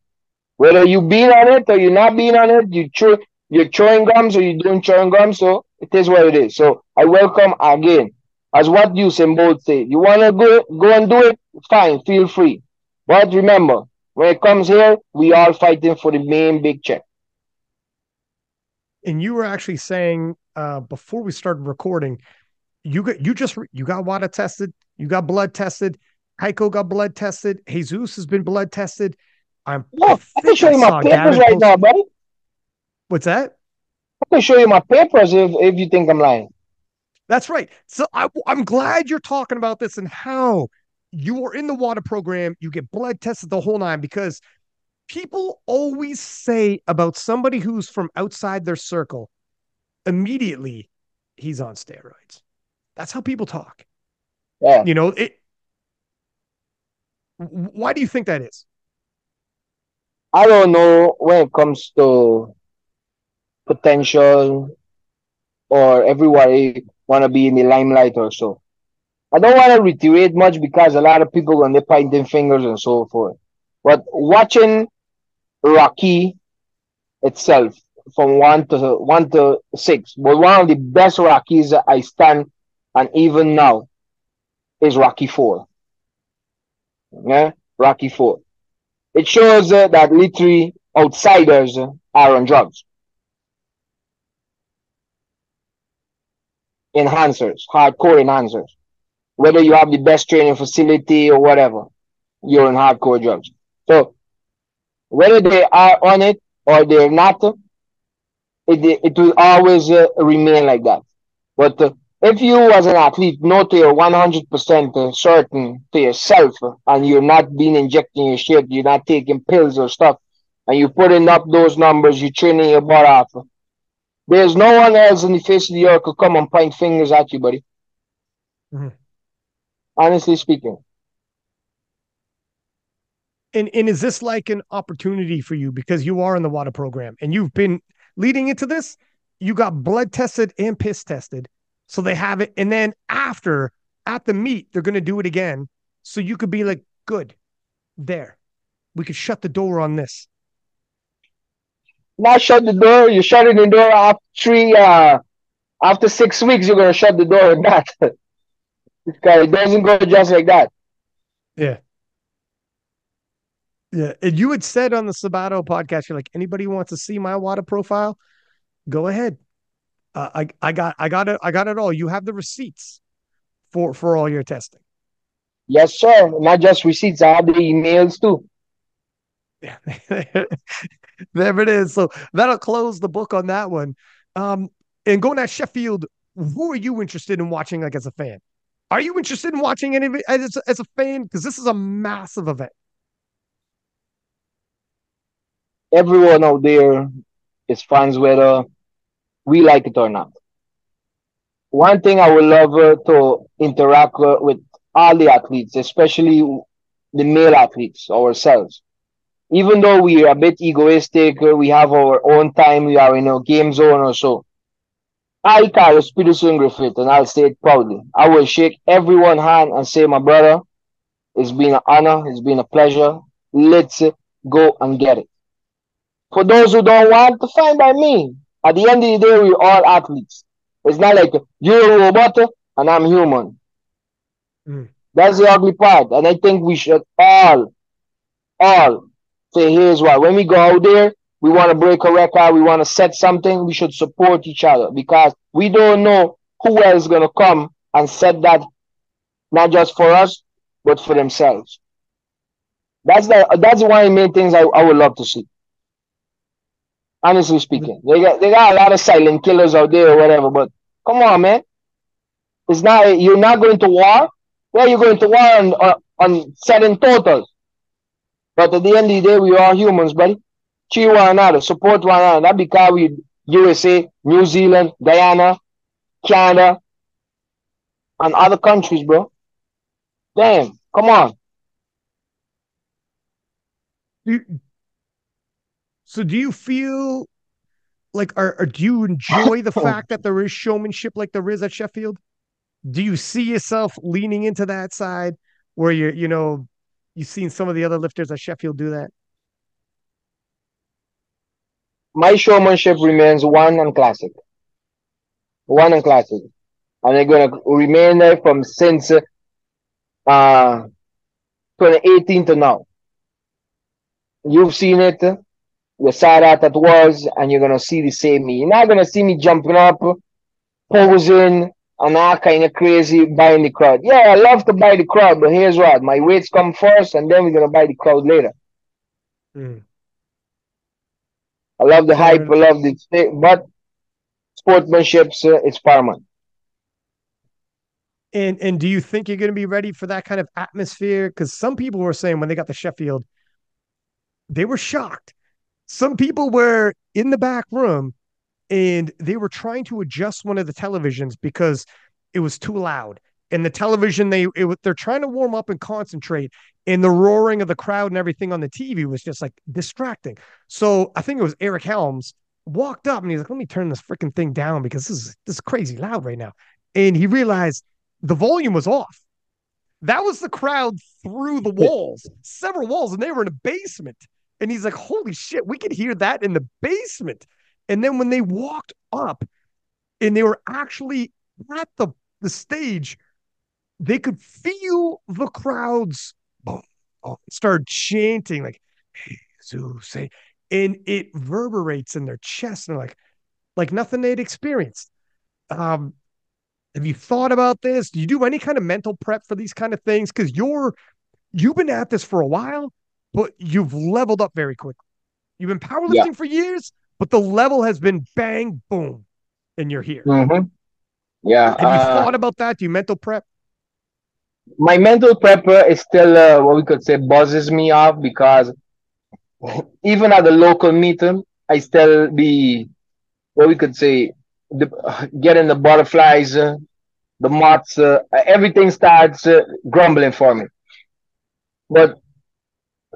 Whether you been on it or you're not being on it, you chew, you're chewing gums or you're doing chewing gums. So it is what it is. So I welcome again. As what you Bolt say, you want to go go and do it, fine, feel free. But remember, when it comes here, we all fighting for the main big check. And you were actually saying uh, before we started recording, you got you just you got water tested, you got blood tested, Cayco got blood tested, Jesus has been blood tested. I'm yeah, I, I can show you my papers right post- now, buddy. What's that? I can show you my papers if, if you think I'm lying. That's right. So I, I'm glad you're talking about this and how you are in the water program, you get blood tested the whole nine because people always say about somebody who's from outside their circle, immediately he's on steroids. That's how people talk. Yeah. You know, it why do you think that is? I don't know when it comes to potential or everybody want to be in the limelight or so. I don't want to reiterate much because a lot of people going to pointing fingers and so forth. But watching Rocky itself from one to one to six was one of the best Rockies I stand and even now is Rocky Four. Yeah, Rocky Four. It shows uh, that literally outsiders are on drugs. Enhancers, hardcore enhancers whether you have the best training facility or whatever, you're on hardcore drugs. So whether they are on it or they're not, it, it will always uh, remain like that. But uh, if you as an athlete know to your 100% uh, certain to yourself and you're not being injecting your shit, you're not taking pills or stuff, and you're putting up those numbers, you're training your butt off, there's no one else in the face of the earth could come and point fingers at you, buddy. Mm-hmm honestly speaking. And and is this like an opportunity for you because you are in the water program and you've been leading into this, you got blood tested and piss tested. So they have it. And then after at the meet, they're gonna do it again. So you could be like, good, there. We could shut the door on this. Not shut the door. You're shutting the door after three uh after six weeks, you're gonna shut the door on that. Because it doesn't go just like that. Yeah. Yeah. And you had said on the Sabato podcast, you're like, anybody wants to see my water profile? Go ahead. Uh, I I got I got it I got it all. You have the receipts for for all your testing. Yes, sir. Not just receipts, I have the emails too. Yeah. there it is. So that'll close the book on that one. Um, and going at Sheffield, who are you interested in watching like as a fan? Are you interested in watching any as, as a fan? Because this is a massive event. Everyone out there is fans whether we like it or not. One thing I would love uh, to interact uh, with all the athletes, especially the male athletes ourselves. Even though we are a bit egoistic, uh, we have our own time, we are in a game zone or so. I, Carlos Petterson-Grifith, and I'll say it proudly. I will shake everyone's hand and say, my brother, it's been an honor, it's been a pleasure. Let's go and get it. For those who don't want, to find by me. At the end of the day, we're all athletes. It's not like you're a robot and I'm human. Mm. That's the ugly part. And I think we should all, all say, here's why. When we go out there, we want to break a record, we want to set something, we should support each other because we don't know who else is going to come and set that not just for us, but for themselves. That's the that's one of the main things I, I would love to see. Honestly speaking, they got they got a lot of silent killers out there or whatever, but come on, man. It's not you're not going to war. Where you going to war on, uh, on, on setting totals? But at the end of the day, we are humans, buddy cheer one another, support one another. That because we USA, New Zealand, Guyana, Canada, and other countries, bro. Damn, come on. So do you feel like or, or do you enjoy the fact that there is showmanship like there is at Sheffield? Do you see yourself leaning into that side where you're, you know, you've seen some of the other lifters at Sheffield do that? my showmanship remains one and classic. One and classic. And they're gonna remain there from since uh 2018 to now. You've seen it, saw that at was, and you're gonna see the same me. You're not gonna see me jumping up, posing, and all kind of crazy buying the crowd. Yeah, I love to buy the crowd, but here's what: my weights come first, and then we're gonna buy the crowd later. Mm. I love the hype. I love the but sportsmanship uh, it's paramount. And and do you think you're going to be ready for that kind of atmosphere? Because some people were saying when they got the Sheffield, they were shocked. Some people were in the back room and they were trying to adjust one of the televisions because it was too loud. And the television, they it, they're trying to warm up and concentrate, and the roaring of the crowd and everything on the TV was just like distracting. So I think it was Eric Helms walked up and he's like, "Let me turn this freaking thing down because this is this is crazy loud right now." And he realized the volume was off. That was the crowd through the walls, several walls, and they were in a basement. And he's like, "Holy shit, we could hear that in the basement." And then when they walked up, and they were actually at the the stage, they could feel the crowds boom, oh, start chanting like Jesus, and it reverberates in their chest, and they're like like nothing they'd experienced. Um, have you thought about this? Do you do any kind of mental prep for these kind of things? Because you're you've been at this for a while, but you've leveled up very quickly. You've been powerlifting yeah. for years, but the level has been bang boom, and you're here. Mm-hmm. Yeah. Have you uh, thought about that? Do you mental prep? my mental prepper is still uh, what we could say buzzes me off because even at the local meeting, I still be what we could say the, getting the butterflies, uh, the moths, uh, everything starts uh, grumbling for me. But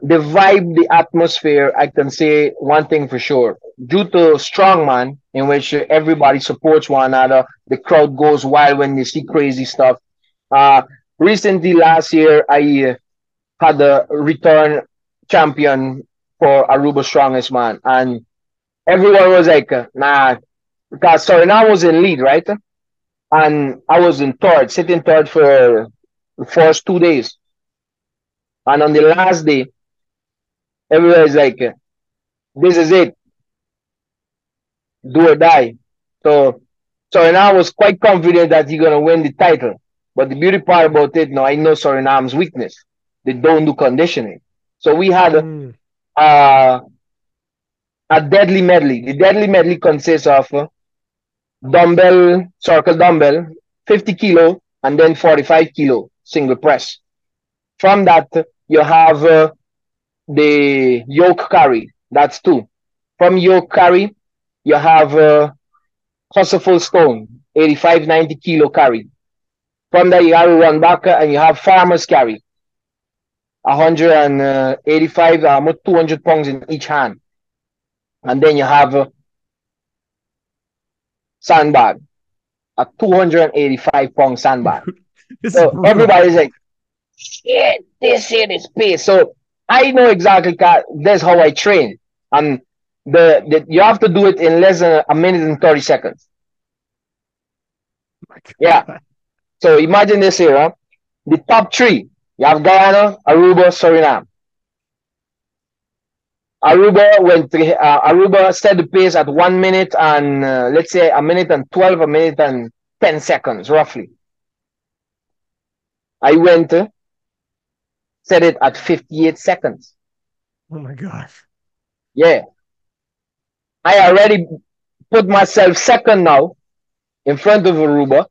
the vibe, the atmosphere, I can say one thing for sure. Due to strongman, in which everybody supports one another, the crowd goes wild when they see crazy stuff. Uh, recently last year I had a return champion for Aruba Strongest Man, and everyone was like, "Nah," because sorry, I was in lead, right? And I was in third, sitting third for the first two days, and on the last day, everybody's like, "This is it, do or die." So, so and I was quite confident that he's gonna win the title. But the beauty part about it, now I know Suriname's weakness. They don't do conditioning. So we had mm. uh, a deadly medley. The deadly medley consists of uh, dumbbell, circle dumbbell, 50 kilo, and then 45 kilo single press. From that, you have uh, the yoke carry. That's two. From yoke carry, you have uh, Husafell stone, 85, 90 kilo carry. From there, you have run back and you have farmers carry 185, um, 200 pounds in each hand. And then you have a sandbag, a 285 pound sandbag. so everybody's like, shit, this shit is pace. So I know exactly that's how I train. And the, the you have to do it in less than a minute and 30 seconds. Yeah. So imagine this here, huh? the top three. You have Guyana, Aruba, Suriname. Aruba went to, uh, Aruba set the pace at one minute and uh, let's say a minute and 12, a minute and 10 seconds roughly. I went uh, set it at 58 seconds. Oh my gosh. Yeah. I already put myself second now in front of Aruba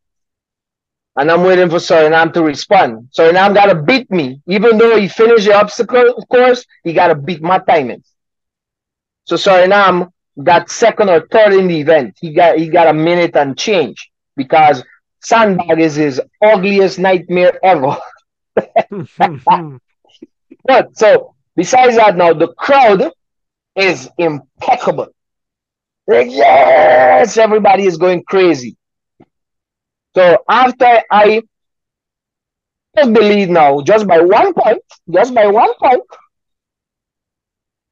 and I'm waiting for Suriname to respond. Suriname got to beat me. Even though he finished the obstacle of course, he got to beat my timings. So Suriname got second or third in the event. He got he got a minute and change because Sandbag is his ugliest nightmare ever. but so besides that, now the crowd is impeccable. Like, yes, everybody is going crazy. So after I took the lead now, just by one point, just by one point,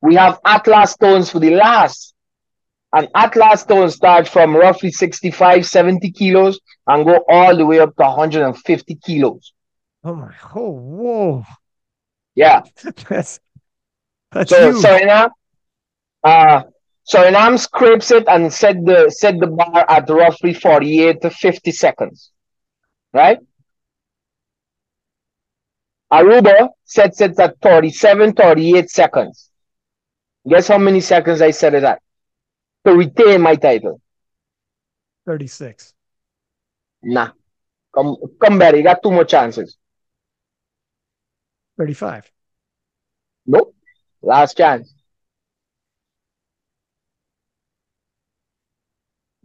we have Atlas stones for the last And Atlas stones start from roughly 65, 70 kilos and go all the way up to 150 kilos. Oh my! Oh, whoa! Yeah. that's that's So huge. Suriname, uh, Suriname scrapes it and set the set the bar at roughly 48 to 50 seconds. Right? Aruba sets it at 37, 38 seconds. Guess how many seconds I set it at to retain my title? Thirty-six. Nah. Come, come better. You got two more chances. Thirty-five. Nope. Last chance.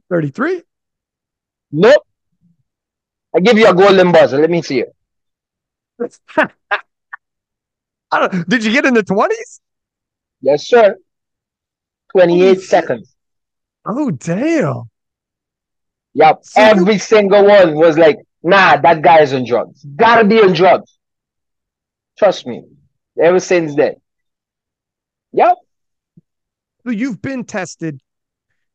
Thirty-three. Nope. I give you a golden buzzer. Let me see it. I don't. Did you get in the twenties? Yes, sir. 28 Holy shit. seconds. Oh damn! Yep. So you- Every single one was like, nah, that guy is on drugs. Gotta be on drugs. Trust me. Ever since then. Yep. So you've been tested.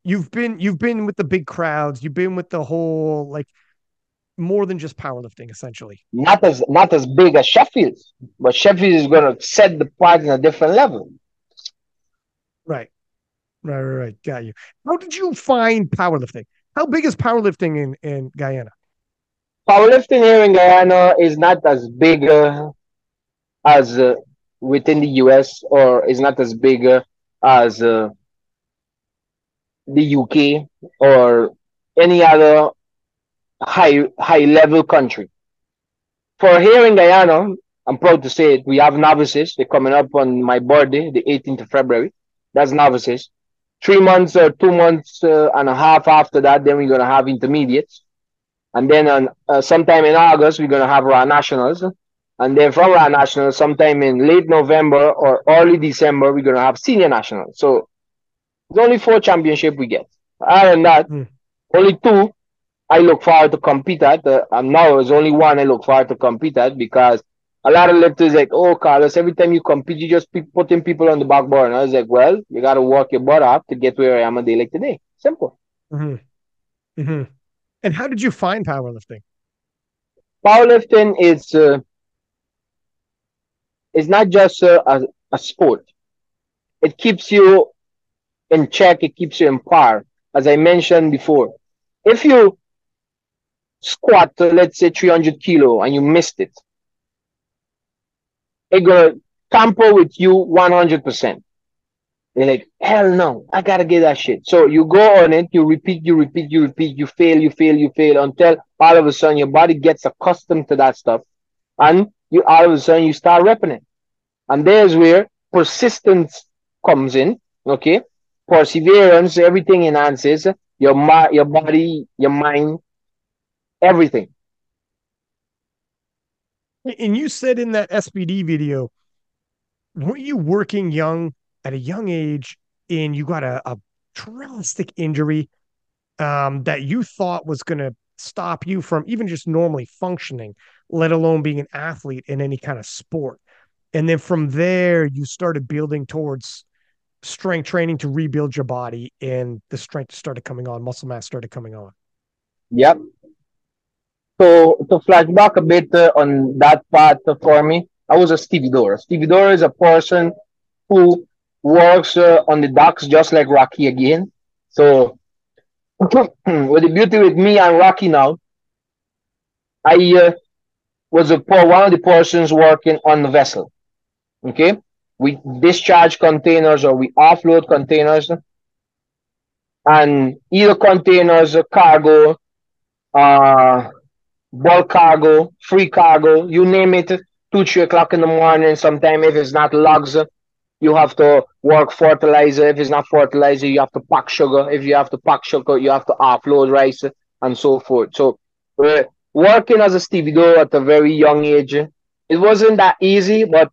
You've been you've been with the big crowds. You've been with the whole like more than just powerlifting, essentially. Not as not as big as Sheffield's, but Sheffield is gonna set the price in a different level. Right. Right, right, right. Got you. How did you find powerlifting? How big is powerlifting in, in Guyana? Powerlifting here in Guyana is not as big uh, as uh, within the US or is not as big uh, as uh, the UK or any other high high level country. For here in Guyana, I'm proud to say it, we have novices. They're coming up on my birthday, the 18th of February. That's novices. Three months or two months uh, and a half after that, then we're gonna have intermediates. And then on uh, sometime in August, we're gonna have our nationals. And then from our national, sometime in late November or early December, we're gonna have senior national. So there's only four championship we get. Other than that, Hmm. only two I look forward to compete at. Uh, and now there's only one I look forward to compete at because a lot of lifters like, oh, Carlos, every time you compete, you just putting people on the back burner. I was like, well, you got to work your butt off to get where I am a day like today. Simple. Mm-hmm. Mm-hmm. And how did you find powerlifting? Powerlifting is uh, is not just uh, a, a sport. It keeps you in check. It keeps you in par. As I mentioned before, if you squat, let's say 300 kilo, and you missed it, it gonna tamper with you 100%. You're like, hell no, I gotta get that shit. So you go on it, you repeat, you repeat, you repeat, you fail, you fail, you fail until all of a sudden your body gets accustomed to that stuff. And you all of a sudden you start repping it. And there's where persistence comes in. Okay. Perseverance, everything enhances your mi- your body, your mind, everything. And you said in that SBD video, weren't you working young at a young age and you got a, a drastic injury um, that you thought was going to stop you from even just normally functioning, let alone being an athlete in any kind of sport? And then from there, you started building towards strength training to rebuild your body, and the strength started coming on, muscle mass started coming on. Yep. So to flashback a bit uh, on that part for me, I was a stevedore. Stevedore is a person who works uh, on the docks just like Rocky again. So with the beauty with me and Rocky now, I uh, was a one of the persons working on the vessel. Okay, we discharge containers or we offload containers, and either containers, cargo, uh, bulk cargo, free cargo, you name it, two, three o'clock in the morning. Sometime if it's not logs, you have to work fertilizer. If it's not fertilizer, you have to pack sugar. If you have to pack sugar, you have to offload rice and so forth. So uh, working as a stevedore at a very young age, it wasn't that easy, but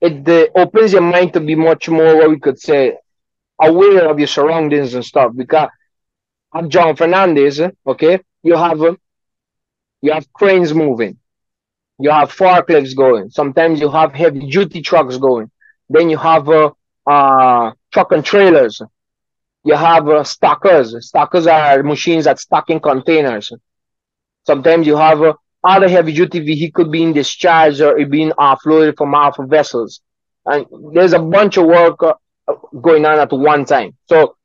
it uh, opens your mind to be much more what we could say aware of your surroundings and stuff. Because at John Fernandes, okay, you have uh, you have cranes moving, you have forklifts going. Sometimes you have heavy duty trucks going. Then you have uh, uh, truck and trailers. you have uh, stockers. Stockers are machines that stock in containers. Sometimes you have uh, other heavy duty vehicle being discharged or being offloaded from off vessels. And there's a bunch of work uh, going on at one time. So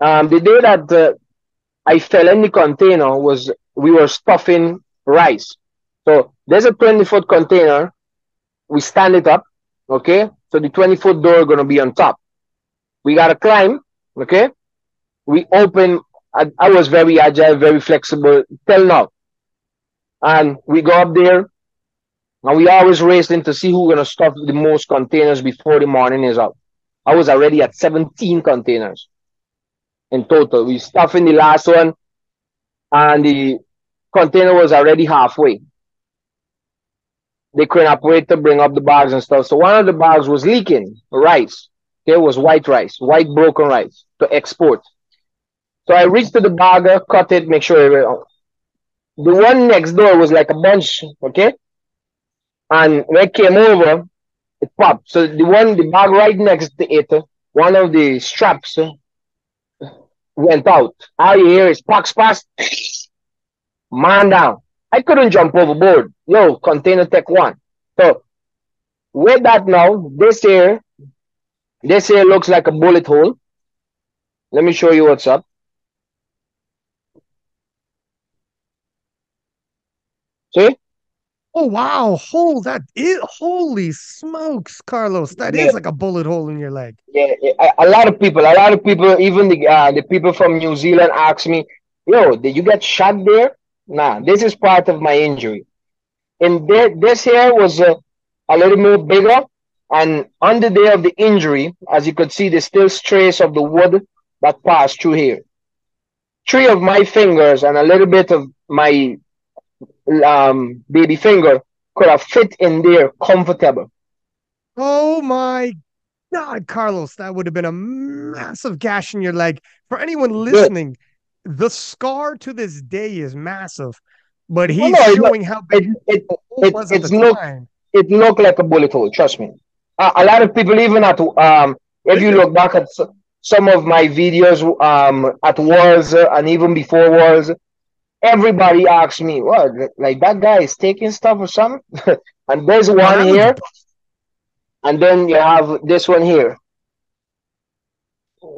um, the day that uh, I fell in the container was we were stuffing rice. So there's a 20 foot container. We stand it up. Okay. So the 20 foot door going to be on top. We got to climb. Okay. We open. I, I was very agile, very flexible till now. And we go up there and we always racing to see who's gonna stuff the most containers before the morning is out. I was already at 17 containers in total. We stuffed in the last one and the container was already halfway. The crane operator bring up the bags and stuff. So one of the bags was leaking rice. There was white rice, white broken rice to export. So I reached to the bagger, cut it, make sure the one next door was like a bunch, okay? And when I came over, it popped. So the one, the bag right next to it, one of the straps went out. All you hear is pox pass, man down. I couldn't jump overboard. Yo, container tech one. So with that now, this here, this here looks like a bullet hole. Let me show you what's up. See? Oh wow! Hole that is holy smokes, Carlos! That yeah. is like a bullet hole in your leg. Yeah, a, a lot of people, a lot of people, even the uh, the people from New Zealand ask me, "Yo, did you get shot there?" Nah, this is part of my injury. And there, this here was uh, a little more bigger, and on the day of the injury, as you could see, there's still trace of the wood that passed through here. Three of my fingers and a little bit of my um, baby finger could have fit in there comfortable. Oh my God, Carlos, that would have been a massive gash in your leg. For anyone listening, the scar to this day is massive, but he's no, showing how big it, it, it was the look. It looked like a bullet hole, trust me. Uh, a lot of people, even at, um, if you look back at some of my videos um, at wars uh, and even before Worlds, everybody asks me, what, like that guy is taking stuff or something? and there's one here, and then you have this one here.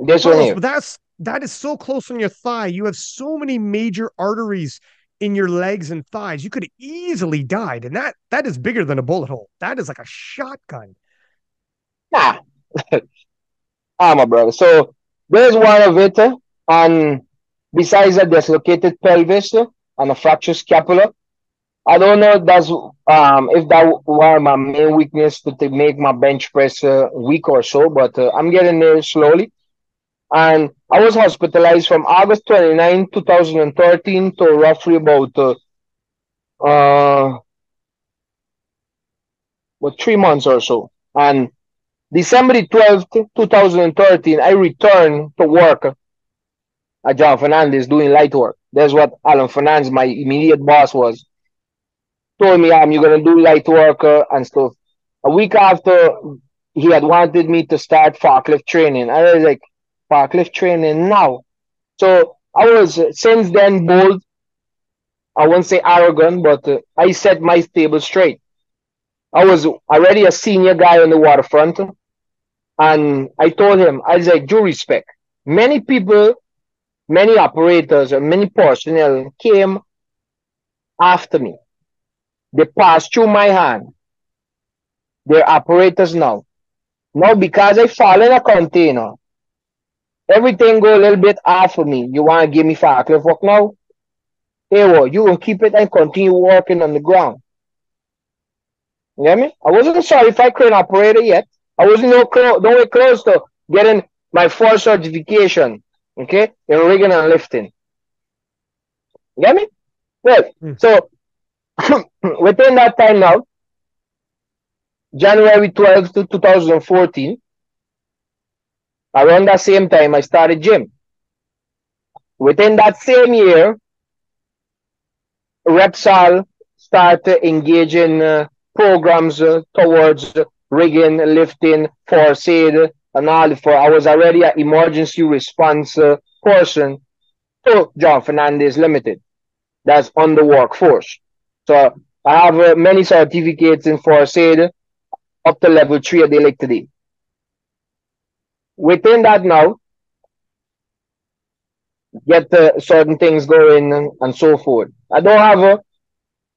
This one here. That's that is so close on your thigh. You have so many major arteries in your legs and thighs. You could have easily died, and that that is bigger than a bullet hole. That is like a shotgun. Nah, ah, my brother. So there's one of it, and Besides a dislocated pelvis and a fractured scapula, I don't know if that's um, if that were my main weakness to, to make my bench press uh, weak or so, but uh, I'm getting there slowly. And I was hospitalized from August 29, 2013 to roughly about uh, uh what three months or so. And December 12th, 2013, I returned to work at John Fernandes doing light work. That's what Alan Fernandes, my immediate boss, was. Told me, I'm you're gonna do light work uh, and stuff. A week after, he had wanted me to start forklift training. I was like, forklift training now. So I was uh, since then bold. I won't say arrogant, but uh, I set my table straight. I was already a senior guy on the waterfront, and I told him, I was like, due respect. Many people many operators and many personnel came after me. They passed through my hand. They're operators now. Now, because I fall in a container, everything go a little bit off for me. You want to give me forklift work now? Hey, well, you will keep it and continue working on the ground. You get me? I wasn't I crane operator yet. I wasn't no, no close to getting my first certification okay, in rigging and lifting. Get me? Well, mm. so within that time now, January 12th to 2014, around that same time, I started gym. Within that same year, Repsol started engaging uh, programs uh, towards rigging, lifting, first aid, all for I was already an emergency response uh, person to John Fernandes Limited. That's on the workforce. So I have uh, many certificates in first aid up to level three of the like. Within that now, get uh, certain things going and, and, so forth. I don't have a,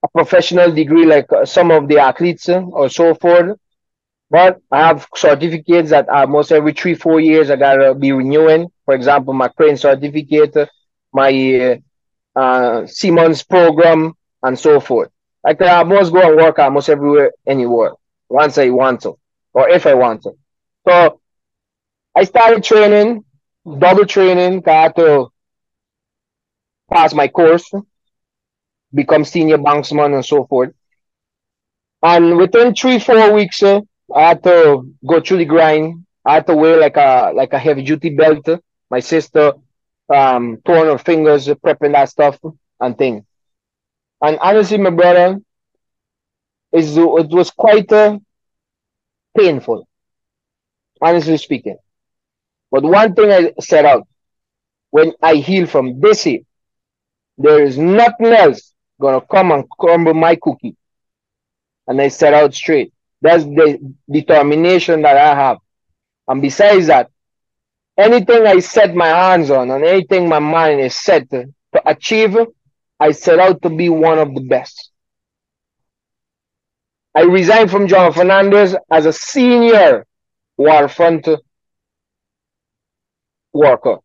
a professional degree like uh, some of the athletes uh, or so forth, but I have certificates that almost every three, four years I gotta be renewing. For example, my crane certificate, my uh, Siemens program, and so forth. I can almost go and work almost everywhere, anywhere, once I want to, or if I want to. So I started training, double training, got to pass my course, become senior banksman, and so forth. And within three, four weeks, uh, I had to go through the grind. I had to wear like a like a heavy duty belt. My sister um torn her fingers prepping that stuff and thing. And honestly, my brother, is it was quite uh, painful, honestly speaking. But one thing I set out when I heal from this there is nothing else gonna come and crumble my cookie. And I set out straight. That's the determination that I have. And besides that, anything I set my hands on and anything my mind is set to, achieve, I set out to be one of the best. I resigned from John Fernandes as a senior waterfront worker.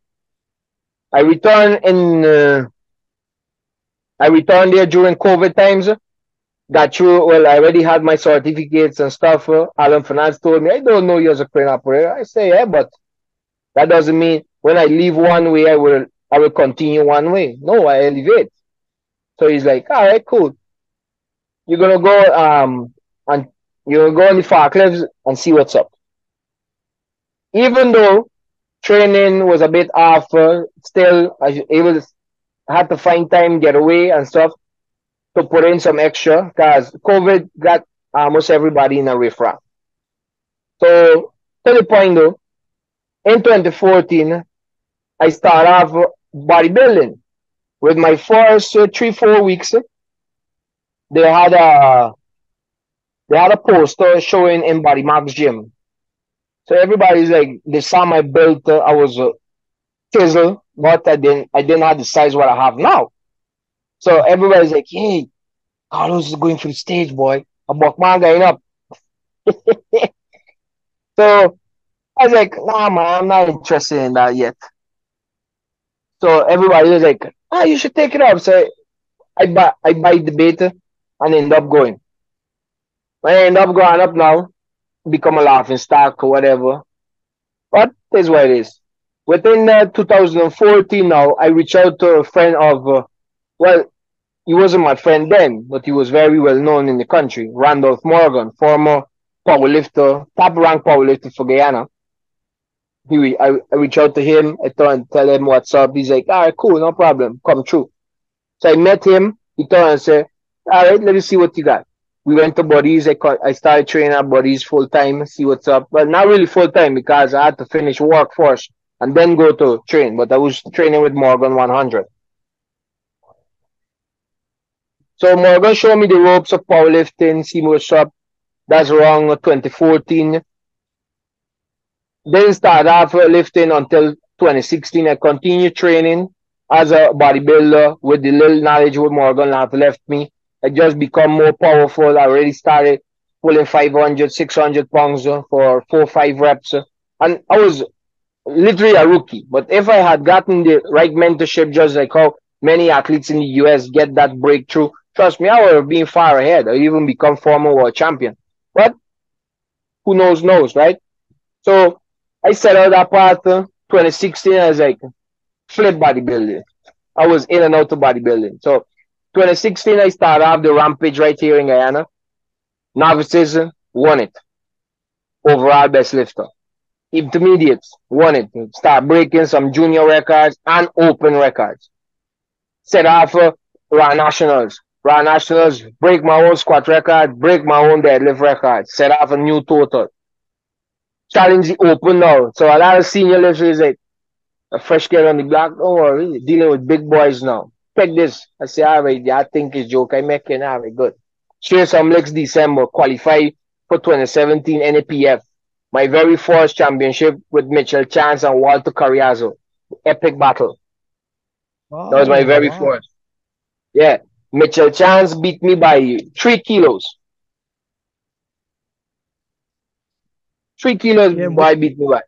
I returned in uh, I returned there during COVID times got you Well, I already had my certificates and stuff. Uh, Alan Finance told me, I don't know you as a crane operator. I say, yeah, but that doesn't mean when I leave one way, I will I will continue one way. No, I elevate. So he's like, all right, cool. You're gonna go um and you're gonna go on the forklifts and see what's up. Even though training was a bit off, uh, still I was able to had to find time, get away and stuff to put in some extra because COVID got almost everybody in a riffraff. So to the point though, in 2014, I started off bodybuilding. With my first uh, three, four weeks, they had a they had a poster showing in Body Max Gym. So everybody's like, they saw my belt. Uh, I was a uh, but I didn't I didn't have the size what I have now. So everybody's like, hey, Carlos is going for the stage, boy. Buckman going up. so I was like, nah, man, I'm not interested in that yet. So everybody was like, ah, you should take it up. So I buy, I buy the beta and end up going. I end up going up now, become a laughing stock or whatever. But that's what it is. Within uh, 2014 now, I reached out to a friend of, uh, well, he wasn't my friend then, but he was very well known in the country, Randolph Morgan, former powerlifter, top rank powerlifter for Guyana. He, I, I reached out to him, I him, tell him what's up. He's like, all right, cool, no problem, come true. So I met him, he told and said, all right, let me see what you got. We went to Buddies, I, I started training at Buddies full time, see what's up. But not really full time because I had to finish work first and then go to train. But I was training with Morgan 100. So Morgan showed me the ropes of powerlifting, what's up. That's around uh, 2014. Then started off uh, lifting until 2016. I continued training as a bodybuilder with the little knowledge what Morgan had left me. I just become more powerful. I already started pulling 500, 600 pounds uh, for four, five reps. And I was literally a rookie. But if I had gotten the right mentorship, just like how many athletes in the US get that breakthrough, trust me, I would have been far ahead or even become former world champion. But who knows, knows, right? So I set out that path uh, 2016 as like flip bodybuilding. I was in and out of bodybuilding. So 2016, I started off the rampage right here in Guyana. Novices won it. Overall best lifter intermediates won it. Start breaking some junior records and open records. Set off Raw Nationals. Raw Nationals, break my own squat record, break my own deadlift record. Set off a new total. challenge the open now. So a lot of senior lifts is like a fresh kid on the block. Don't worry, dealing with big boys now. Take this. I say, all right, yeah, I think it's joke. I make it. All right, good. Share some legs December. Qualify for 2017 NAPF. My very first championship with Mitchell Chance and Walter Carriazo. Epic battle. Oh, that was my oh, very wow. first. Yeah. Mitchell Chance beat me by three kilos. Three kilos yeah, why beat me by.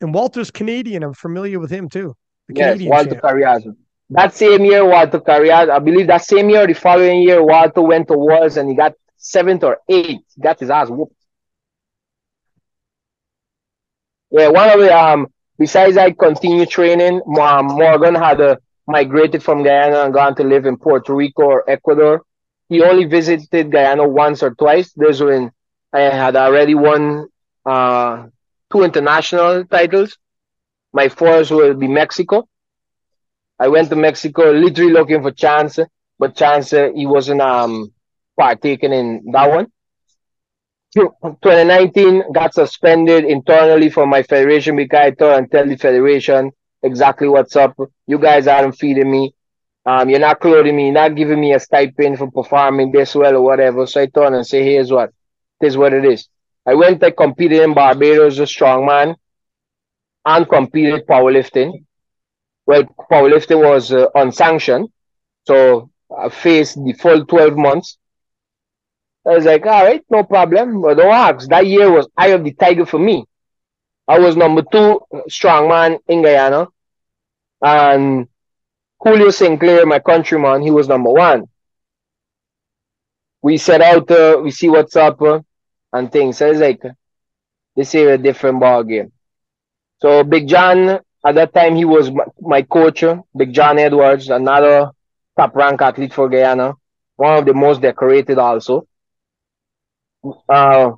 And Walter's Canadian. I'm familiar with him too. The yes, Canadian Walter Carriazo. That same year, Walter Carriazo, I believe that same year, the following year, Walter went to Worlds and he got seventh or eighth. He got his ass whooped. Yeah, one of the um besides I continue training, um, Morgan had a, migrated from Guyana and gone to live in Puerto Rico or Ecuador. He only visited Guyana once or twice. This when I had already won uh, two international titles. My first will be Mexico. I went to Mexico literally looking for Chance, but Chance he wasn't um partaking in that one. 2019 got suspended internally from my federation because I thought and tell the federation exactly what's up. You guys aren't feeding me. Um, you're not clothing me, not giving me a stipend for performing this well or whatever. So I thought and say, here's what, this is what it is. I went and competed in Barbados as strongman and competed powerlifting. Well, powerlifting was uh, unsanctioned. So I faced the full 12 months. I was like, all right, no problem. But don't ask. That year was Eye of the Tiger for me. I was number two strongman in Guyana. And Julio Sinclair, my countryman, he was number one. We set out, uh, we see what's up uh, and things. So it's like, this is a different ball game. So Big John, at that time, he was my coach, uh, Big John Edwards, another top rank athlete for Guyana, one of the most decorated also uh,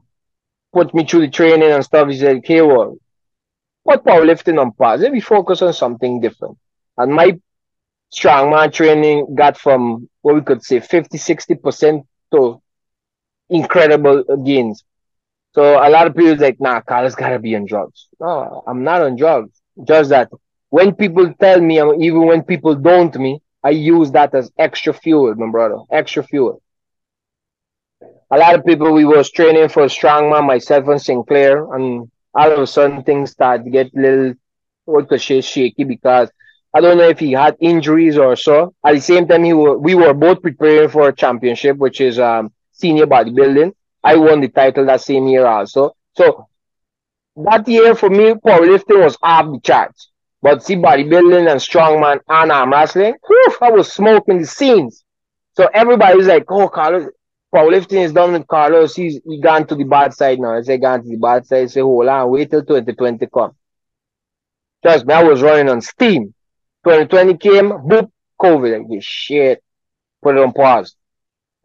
put me through the training and stuff. He said, okay, well, put powerlifting on pause. Let me focus on something different. And my strongman training got from what we could say 50, 60% to incredible gains. So a lot of people like, nah, Carlos gotta be on drugs. No, I'm not on drugs. Just that when people tell me, even when people don't me, I use that as extra fuel, my brother. Extra fuel a lot of people we was training for strongman, myself and Sinclair, and all of a sudden things start to get a little what to say shaky because I don't know if he had injuries or so. At the same time, he were, we were both preparing for a championship, which is um, senior bodybuilding. I won the title that same year also. So that year for me, powerlifting was off the charts. But see, bodybuilding and strongman and arm wrestling, whew, I was smoking the scenes. So everybody's like, oh, Carlos, powerlifting is done with Carlos. He's he gone to the bad side now. I say gone to the bad side. I say hold on, wait till 2020 come. Trust me, I was running on steam. 2020 came, boop, COVID. Like shit. Put it on pause.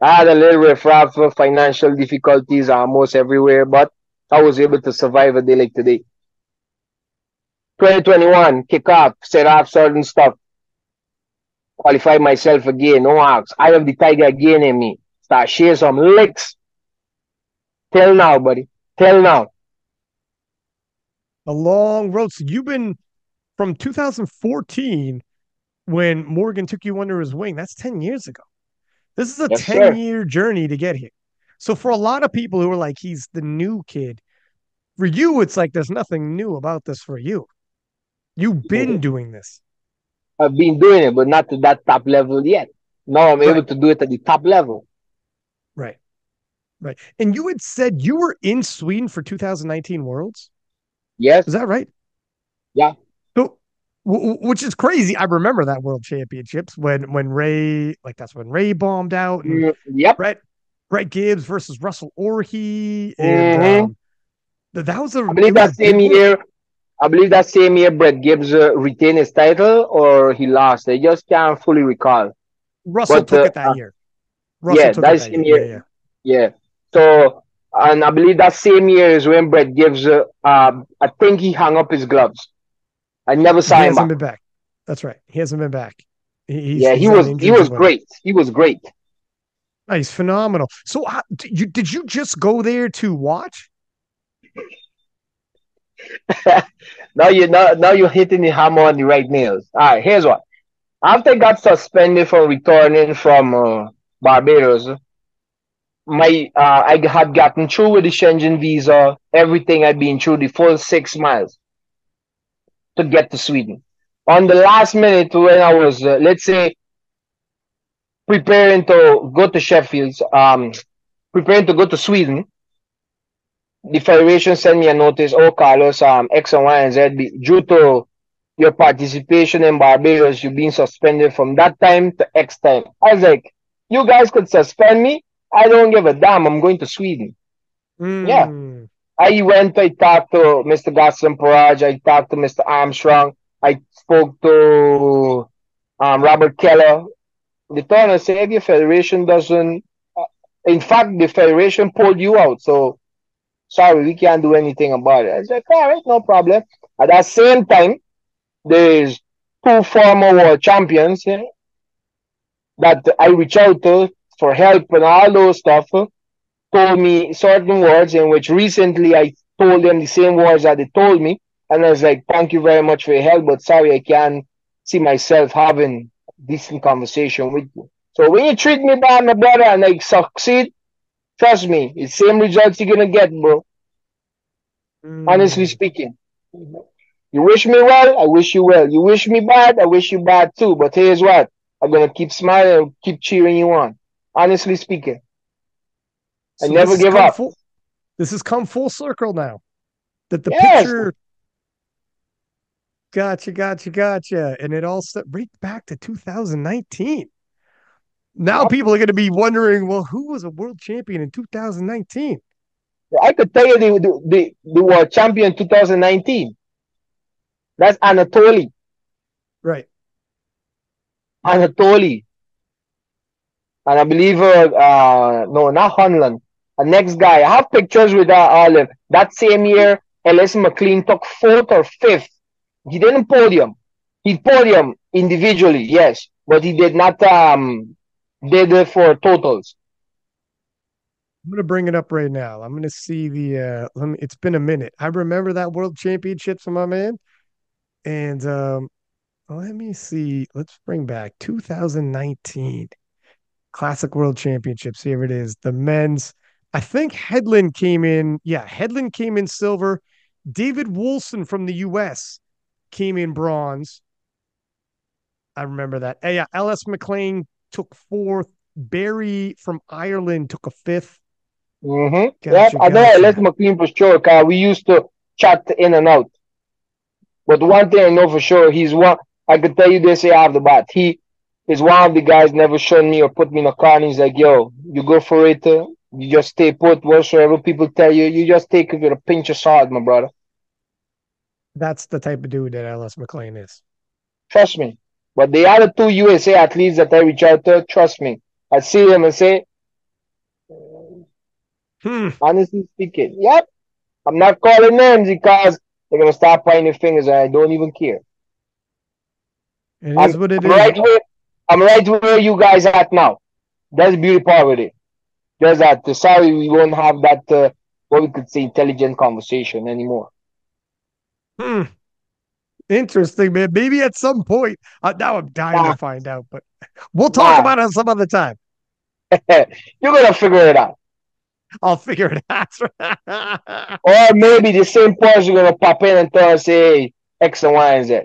I had a little riffraff of financial difficulties almost everywhere, but I was able to survive a day like today. 2021, kick off, set off certain stuff. Qualify myself again, no ask. I have the tiger again in me start share some licks. Till now, buddy. Till now. A long road. So you've been from 2014 when Morgan took you under his wing. That's 10 years ago. This is a yes, 10 sir. year journey to get here. So for a lot of people who are like, he's the new kid, for you, it's like there's nothing new about this for you. You've been mm-hmm. doing this. I've been doing it, but not to that top level yet. Now I'm right. able to do it at the top level. Right. And you had said you were in Sweden for 2019 Worlds? Yes. Is that right? Yeah. So, w- which is crazy. I remember that World Championships when when Ray, like that's when Ray bombed out. And mm, yep. Brett, Brett Gibbs versus Russell Orhii. And mm-hmm. um, that was a. I believe that same year. I believe that same year Brett Gibbs uh, retained his title or he lost. I just can't fully recall. Russell but, took uh, it that year. Russell yeah, that same year. Yeah, yeah. yeah, So, and I believe that same year is when Brett Gibbs. Uh, um, I think he hung up his gloves. I never saw he him hasn't back. been back. That's right. He hasn't been back. He, yeah, he was. He was great. He was great. He's phenomenal. So, uh, you, did you just go there to watch? now you now, now you're hitting the hammer on the right nails. All right, here's what. After I got suspended from returning from uh, Barbados, my uh, I had gotten through with the Schengen visa, everything I'd been through the full six miles to get to Sweden. On the last minute, when I was, uh, let's say, preparing to go to Sheffield, um, preparing to go to Sweden, the federation sent me a notice. Oh, Carlos, um, X and Y and Z, due to your participation in Barbados, you've been suspended from that time to X time. I was like, you guys could suspend me. I don't give a damn. I'm going to Sweden. Mm. Yeah. I went, I talked to Mr. Gaston Parage, I talked to Mr. Armstrong, I spoke to um, Robert Keller. The I said, the federation doesn't, uh, in fact, the federation pulled you out. So, sorry, we can't do anything about it. I said, all right, no problem. At that same time, there's two former world champions yeah, that I reach out to for help and all those stuff told me certain words in which recently I told them the same words that they told me. And I was like, thank you very much for your help, but sorry, I can't see myself having decent conversation with you. So when you treat me bad, my brother, and I succeed, trust me, it's the same results you're gonna get, bro. Mm. Honestly speaking. You wish me well, I wish you well. You wish me bad, I wish you bad too. But here's what. I'm gonna keep smiling and keep cheering you on honestly speaking. So I never give up. Full, this has come full circle now. That the yes. picture Gotcha, gotcha, gotcha. And it all set right back to 2019. Now people are going to be wondering, well, who was a world champion in 2019? I could tell you the the, the world champion 2019. That's Anatoly. Right. Anatoly and I believe uh, uh no, not Hedlund. The next guy, I have pictures with uh, Olive. That same year, Ellis McLean took fourth or fifth. He didn't podium. He podium individually, yes, but he did not um did it for totals. I'm gonna bring it up right now. I'm gonna see the uh let me it's been a minute. I remember that world championships my man. And um let me see. Let's bring back 2019. Classic World Championships. Here it is. The men's. I think Hedlund came in. Yeah, Hedlund came in silver. David Wolfson from the U.S. came in bronze. I remember that. Yeah, Ellis McLean took fourth. Barry from Ireland took a 5th Mm-hmm. Gotcha, yep, I know Ellis McLean for sure. Cause we used to chat in and out. But one thing I know for sure, he's one. I could tell you this I have the bat. He is one of the guys never showed me or put me in a car and he's like, yo, you go for it. Uh, you just stay put. Whatsoever people tell you, you just take it with a pinch of salt, my brother. That's the type of dude that Ellis McLean is. Trust me. But the other two USA athletes that I reach out to, trust me. I see them and say, hmm. honestly speaking, yep. I'm not calling names because they're gonna start pointing fingers and I don't even care. It is I'm, what it I'm is. Right I'm right where you guys at now. That's the beauty part of it. Just that. Uh, sorry, we won't have that. Uh, what we could say, intelligent conversation anymore. Hmm. Interesting, man. Maybe at some point. Uh, now I'm dying nah. to find out, but we'll talk nah. about it some other time. You're gonna figure it out. I'll figure it out. or maybe the same person gonna pop in and tell us, "Hey, X and Y and Z."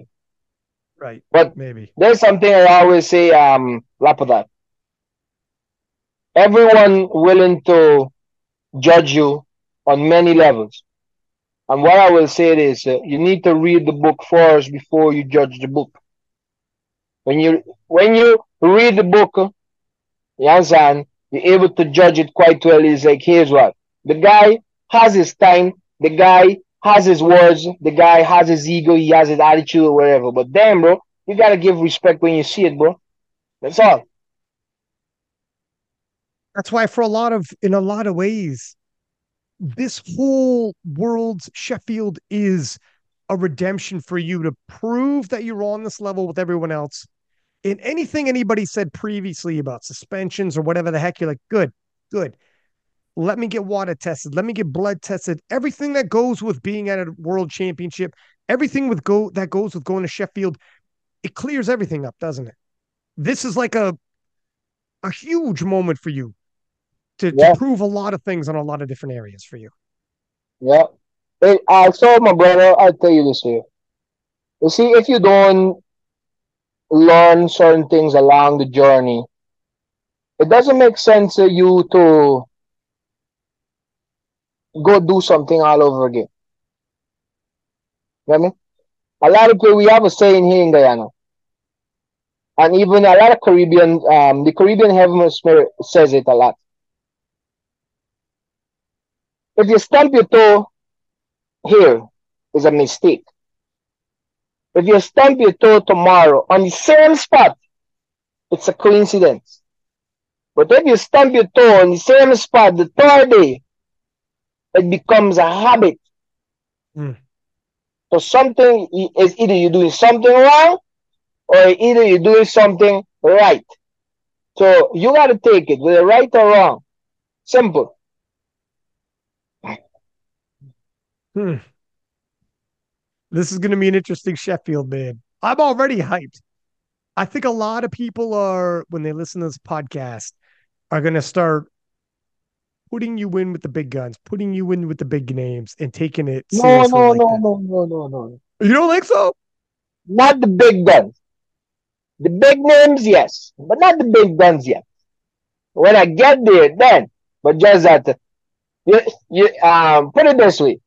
Right. But maybe there's something I always say, um, Lapadat. Everyone willing to judge you on many levels. And what I will say is, uh, you need to read the book first before you judge the book. When you when you read the book, uh, you understand, you're able to judge it quite well. It's like, here's what the guy has his time. The guy has his words, the guy has his ego, he has his attitude or whatever. But damn, bro, you gotta give respect when you see it, bro. That's all. That's why, for a lot of, in a lot of ways, this whole world's Sheffield is a redemption for you to prove that you're on this level with everyone else. In anything anybody said previously about suspensions or whatever the heck, you're like, good, good. Let me get water tested. Let me get blood tested. Everything that goes with being at a world championship, everything with go that goes with going to Sheffield, it clears everything up, doesn't it? This is like a a huge moment for you to, Yeah. to prove a lot of things on a lot of different areas for you. Yeah. Hey, saw my brother, I'll tell you this here. You see, if you don't learn certain things along the journey, it doesn't make sense to you to go do something all over again. You know what I mean? A lot of people, we have a saying here in Guyana, and even a lot of Caribbean, um, the Caribbean hemisphere says it a lot. If you stamp your toe here, is a mistake. If you stamp your toe tomorrow on the same spot, it's a coincidence. But if you stamp your toe on the same spot the third day, it becomes a habit. Hmm. So something is either you're doing something wrong or either you're doing something right. So you got to take it whether right or wrong. Simple. Hmm. This is going to be an interesting Sheffield, man. I'm already hyped. I think a lot of people are, when they listen to this podcast, are going to start putting you in with the big guns, putting you in with the big names, and taking it No, seriously. no, like no, that. no, no, no, no. You don't think so? Not the big guns. The big names, yes, but not the big guns yet. When I get there, then. But just that, you, you um, put it this way.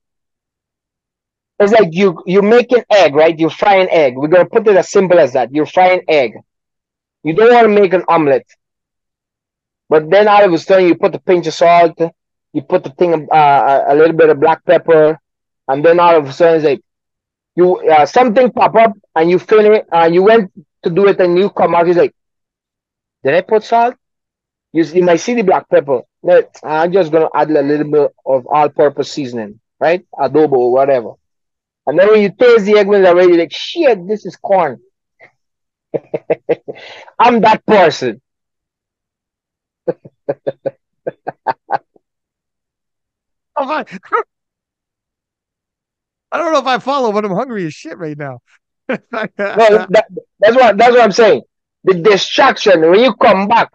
It's like you you make an egg, right? You fry an egg. We're gonna put it as simple as that. You fry an egg. You don't want to make an omelet, but then all of a sudden you put a pinch of salt, you put the thing uh, a little bit of black pepper, and then all of a sudden it's like you uh, something pop up and you feel it and you went to do it and you come out it's like did i put salt? You, you might see the black pepper. I'm just to add a little bit of all-purpose seasoning right? Adobo or whatever. And then when you taste the egg when already like shit this is corn. I'm that person I, I don't know if I follow, but I'm hungry as shit right now. no, that, that's what that's what i'm saying the distraction when you come back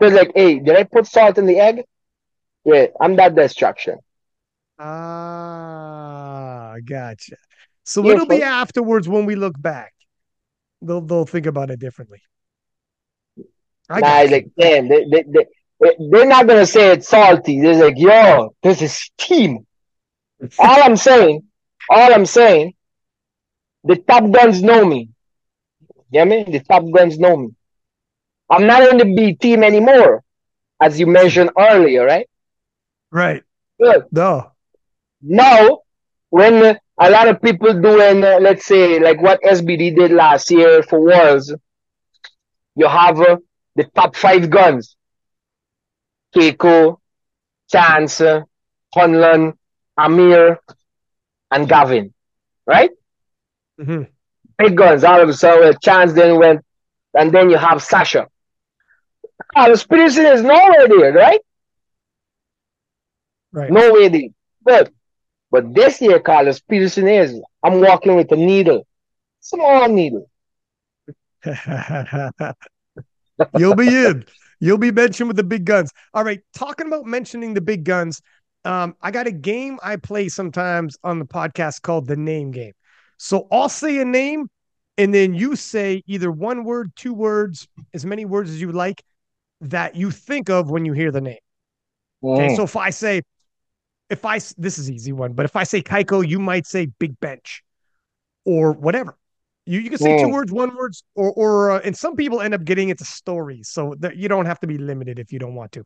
it's like hey did i put salt in the egg yeah i'm that distraction Ah, gotcha. So Yeah, it'll be afterwards when we look back. They'll they'll think about it differently. I like, damn, they, they, they, they're not gonna say it's salty. They're like, yo, this is steam. all I'm saying, all I'm saying, the top guns know me. You know me? The top guns know me. I'm not in the B team anymore, as you mentioned earlier, right? right. Good. No. Now, when a lot of people doing, uh, let's say, like what SBD did last year for Worlds, you have uh, the top five guns. Cayco, Chance, Hedlund, Amir, and Gavin, right? Mm-hmm. Big guns. All of a sudden, Chance then went, and then you have Sasha. Carlos Petterson is nowhere there, right? Right. No way there. But, but this year, Carlos Petterson is. I'm walking with a needle, small needle. You'll be in. You'll be mentioned with the big guns. All right. Talking about mentioning the big guns, um, I got a game I play sometimes on the podcast called the name game. So I'll say a name, and then you say either one word, two words, as many words as you like that you think of when you hear the name. Okay. Mm. So if I say, if I, this is easy one, but if I say Cayco, you might say big bench or whatever. You, you can say two Mm. words, one words, or, or, uh, and some people end up getting into stories. So that you don't have to be limited if you don't want to.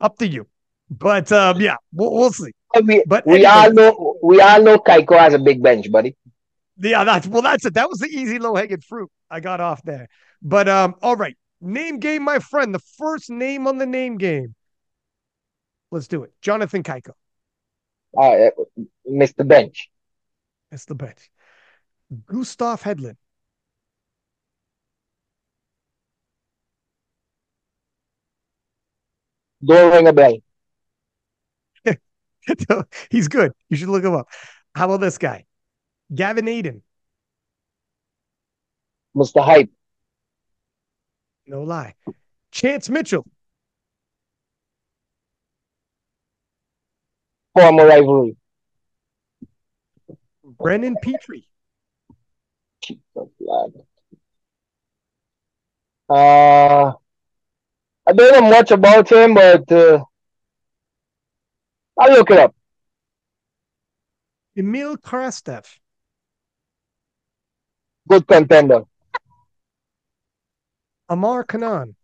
Up to you. But um, yeah, we'll, we'll see. we, But we anyway. all know we all know Cayco has a big bench, buddy. Yeah, that's well, that's it. That was the easy low hanging fruit. I got off there. But um, all right. Name game, my friend. The first name on the name game. Let's do it. Jonathan Cayco. Uh, Mr. Bench. Mr. bench. Gustav Hedlund. Don't ring a bell. He's good. You should look him up. How about this guy? Gavin Adin. Mr. Hype. No lie. Chance Mitchell. Former rivalry. Brendan Petrie. Uh, I don't know much about him, but uh, I'll look it up. Emil Krastev. Good contender. Amar Kanan.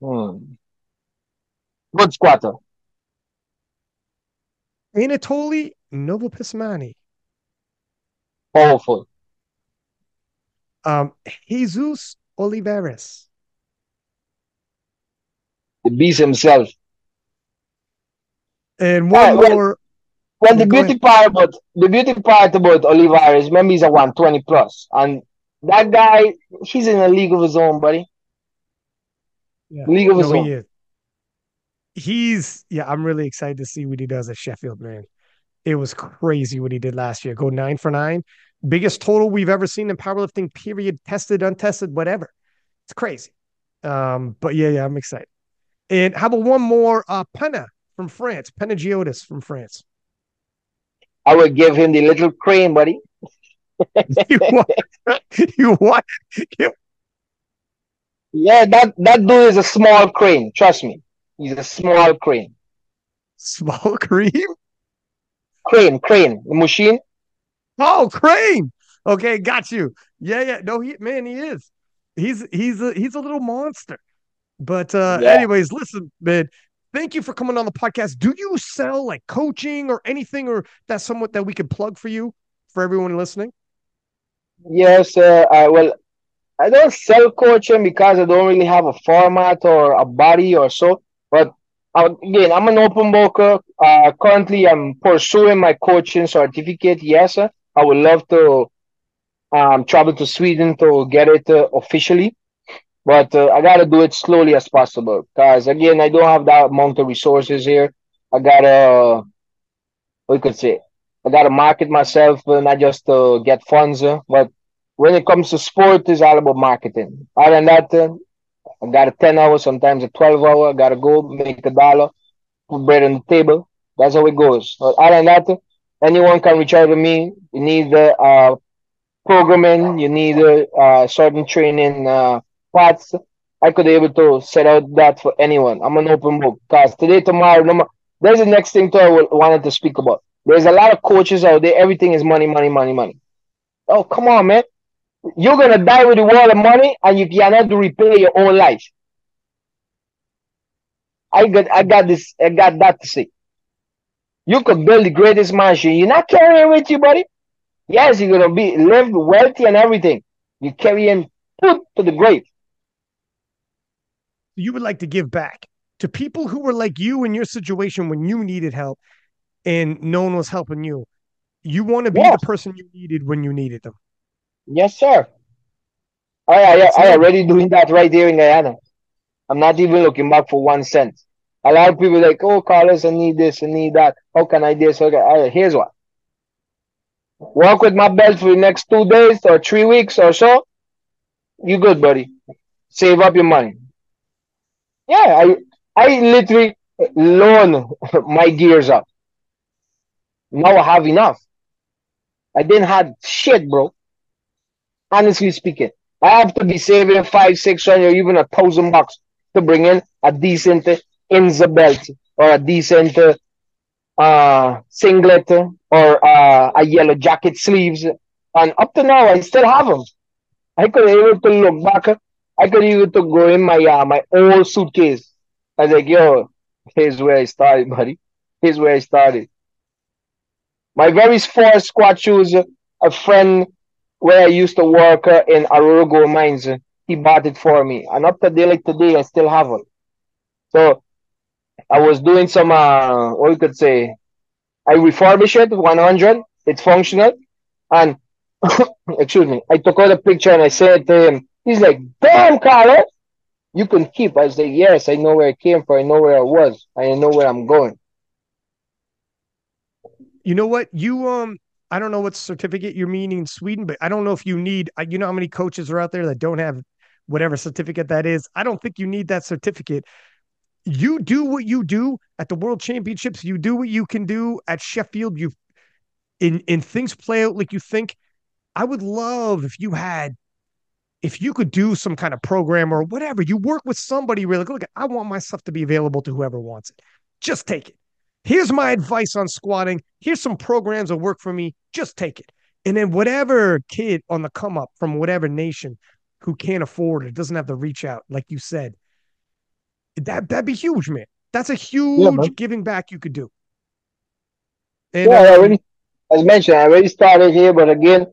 Hmm. Good squatter. Anatoly Novopismennyi. Powerful. Um, Jesus Olivares. The beast himself. And one well, more. Well, the Go beauty part about the beauty part about Olivares, remember he's a 120 plus, and that guy, he's in a league of his own, buddy. Yeah. League of his own. he is. He's yeah, I'm really excited to see what he does at Sheffield, man. It was crazy what he did last year. Go nine for nine. Biggest total we've ever seen in powerlifting, period, tested, untested, whatever. It's crazy. Um, but yeah, yeah, I'm excited. And how about one more? Uh Penna from France, Panagiotis from France. I would give him the little crane, buddy. you what? you what? You, Yeah, that that dude is a small crane. Trust me, he's a small crane. small cream? Crane, crane, the machine. Oh, Crane. Okay, got you. Yeah, yeah. No, he man, he is. He's he's a he's a little monster. But uh Yeah. anyways, listen, man. Thank you for coming on the podcast. Do you sell like coaching or anything or that's somewhat that we could plug for you for everyone listening? Yes, uh, I well, I don't sell coaching because I don't really have a format or a body or so. But again, I'm an open booker. Uh, currently, I'm pursuing my coaching certificate. Yes, uh, I would love to um, travel to Sweden to get it uh, officially, but uh, I gotta do it slowly as possible. Because again, I don't have that amount of resources here. I gotta, you could say, I gotta market myself, uh, not just to get funds, uh, but when it comes to sport, it's all about marketing. Other than that, uh, got a 10 hour, sometimes a 12 hour. Got to go make a dollar, put bread on the table. That's how it goes. But other than that, anyone can reach out to me. You need the uh, programming, you need uh, uh, certain training uh, parts. I could be able to set out that for anyone. I'm an open book. Because today, tomorrow, no, there's the next thing too I wanted to speak about. There's a lot of coaches out there. Everything is money, money, money, money. Oh, come on, man. You're gonna die with a wall of money, and you cannot repay your own life. I got, I got this, I got that to say. You could build the greatest mansion. You're not carrying with you, buddy. Yes, you're gonna be live wealthy and everything. You carrying put to the grave. You would like to give back to people who were like you in your situation when you needed help and no one was helping you. You want to be Yes. the person you needed when you needed them. Yes, sir. I, I, I already doing that right there in Guyana. I'm not even looking back for one cent. A lot of people like, oh, Carlos, I need this, I need that. How can I do this? Okay, I, here's what. Work with my belt for the next two days or three weeks or so. You good, buddy. Save up your money. Yeah, I I literally loan my gears up. Now I have enough. I didn't have shit, bro. Honestly speaking, I have to be saving five, six hundred, even a thousand bucks to bring in a decent Inzer belt or a decent uh, singlet or uh, a yellow jacket sleeves. And up to now, I still have them. I could able to look back. I could even to go in my uh, my old suitcase. I was like, yo, here's where I started, buddy. Here's where I started. My very first squat shoes, a friend where I used to work uh, in Gold Mines, he bought it for me. And up to day like today, I still have it. So I was doing some, uh, what you could say, I refurbished it 100. It's functional. And, excuse me, I took out a picture and I said to him. He's like, damn, Carlos, you can keep. I said, yes, I know where I came from. I know where I was. I know where I'm going. You know what? You um, I don't know what certificate you're meaning in Sweden, but I don't know if you need. You know how many coaches are out there that don't have whatever certificate that is. I don't think you need that certificate. You do what you do at the World Championships. You do what you can do at Sheffield. You, in in things play out like you think. I would love if you had if you could do some kind of program or whatever, you work with somebody really, look, I want my stuff to be available to whoever wants it. Just take it. Here's my advice on squatting. Here's some programs that work for me. Just take it. And then whatever kid on the come up from whatever nation who can't afford it, doesn't have to reach out, like you said, that that'd be huge, man. That's a huge yeah, giving back you could do. And, yeah, um, I already, as mentioned, I already started here, but again,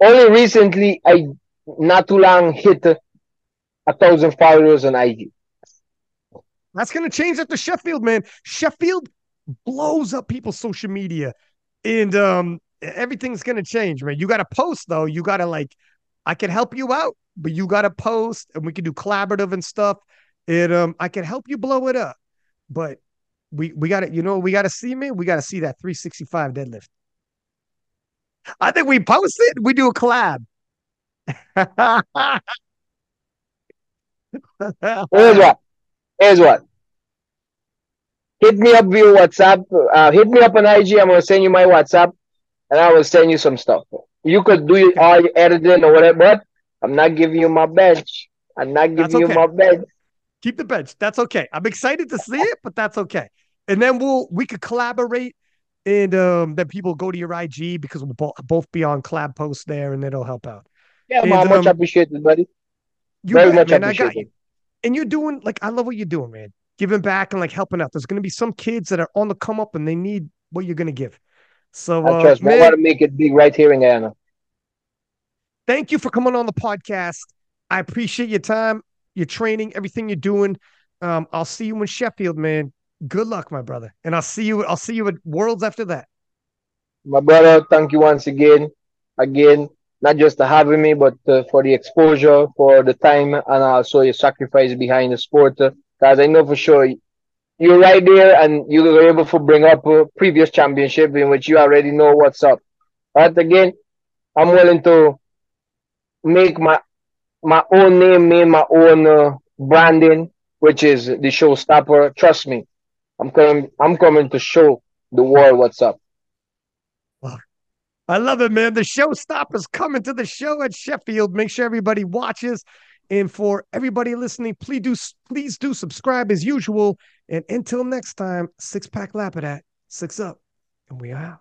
only recently I not too long hit a thousand followers on IG. That's going to change after Sheffield, man. Sheffield blows up people's social media, and um, everything's going to change, man. You got to post though. You got to like, I can help you out, but you got to post, and we can do collaborative and stuff. And um, I can help you blow it up, but we we got to, you know, we got to see, man. We got to see that 365 deadlift. I think we post it. We do a collab. Here's what. Here's what. Hit me up via WhatsApp. Uh, hit me up on IG. I'm gonna send you my WhatsApp, and I will send you some stuff. You could do all your editing or whatever, but I'm not giving you my bench. I'm not giving okay. you my bench. Keep the bench. That's okay. I'm excited to see it, but that's okay. And then we'll we could collaborate, and um, then people go to your IG because we'll both both be on collab posts there, and it'll help out. Yeah, and, much um, appreciated, buddy. Very much man, appreciated. And you're doing like I love what you're doing, man. Giving back and like helping out. There's gonna be some kids that are on the come up and they need what you're gonna give. So uh, trust me, I want to make it big right here in Guyana. Thank you for coming on the podcast. I appreciate your time, your training, everything you're doing. Um, I'll see you in Sheffield, man. Good luck, my brother. And I'll see you, I'll see you at Worlds after that. My brother, thank you once again. Again, not just having me, but uh, for the exposure, for the time, and also your sacrifice behind the sport. Because uh, I know for sure you're right there, and you were able to bring up a previous championship in which you already know what's up. But again, I'm willing to make my my own name, make my own uh, branding, which is the showstopper. Trust me, I'm coming. I'm coming to show the world what's up. I love it, man. The showstoppers coming to the show at Sheffield. Make sure everybody watches. And for everybody listening, please do please do subscribe as usual. And until next time, six pack Lapadat, six up, and we are out.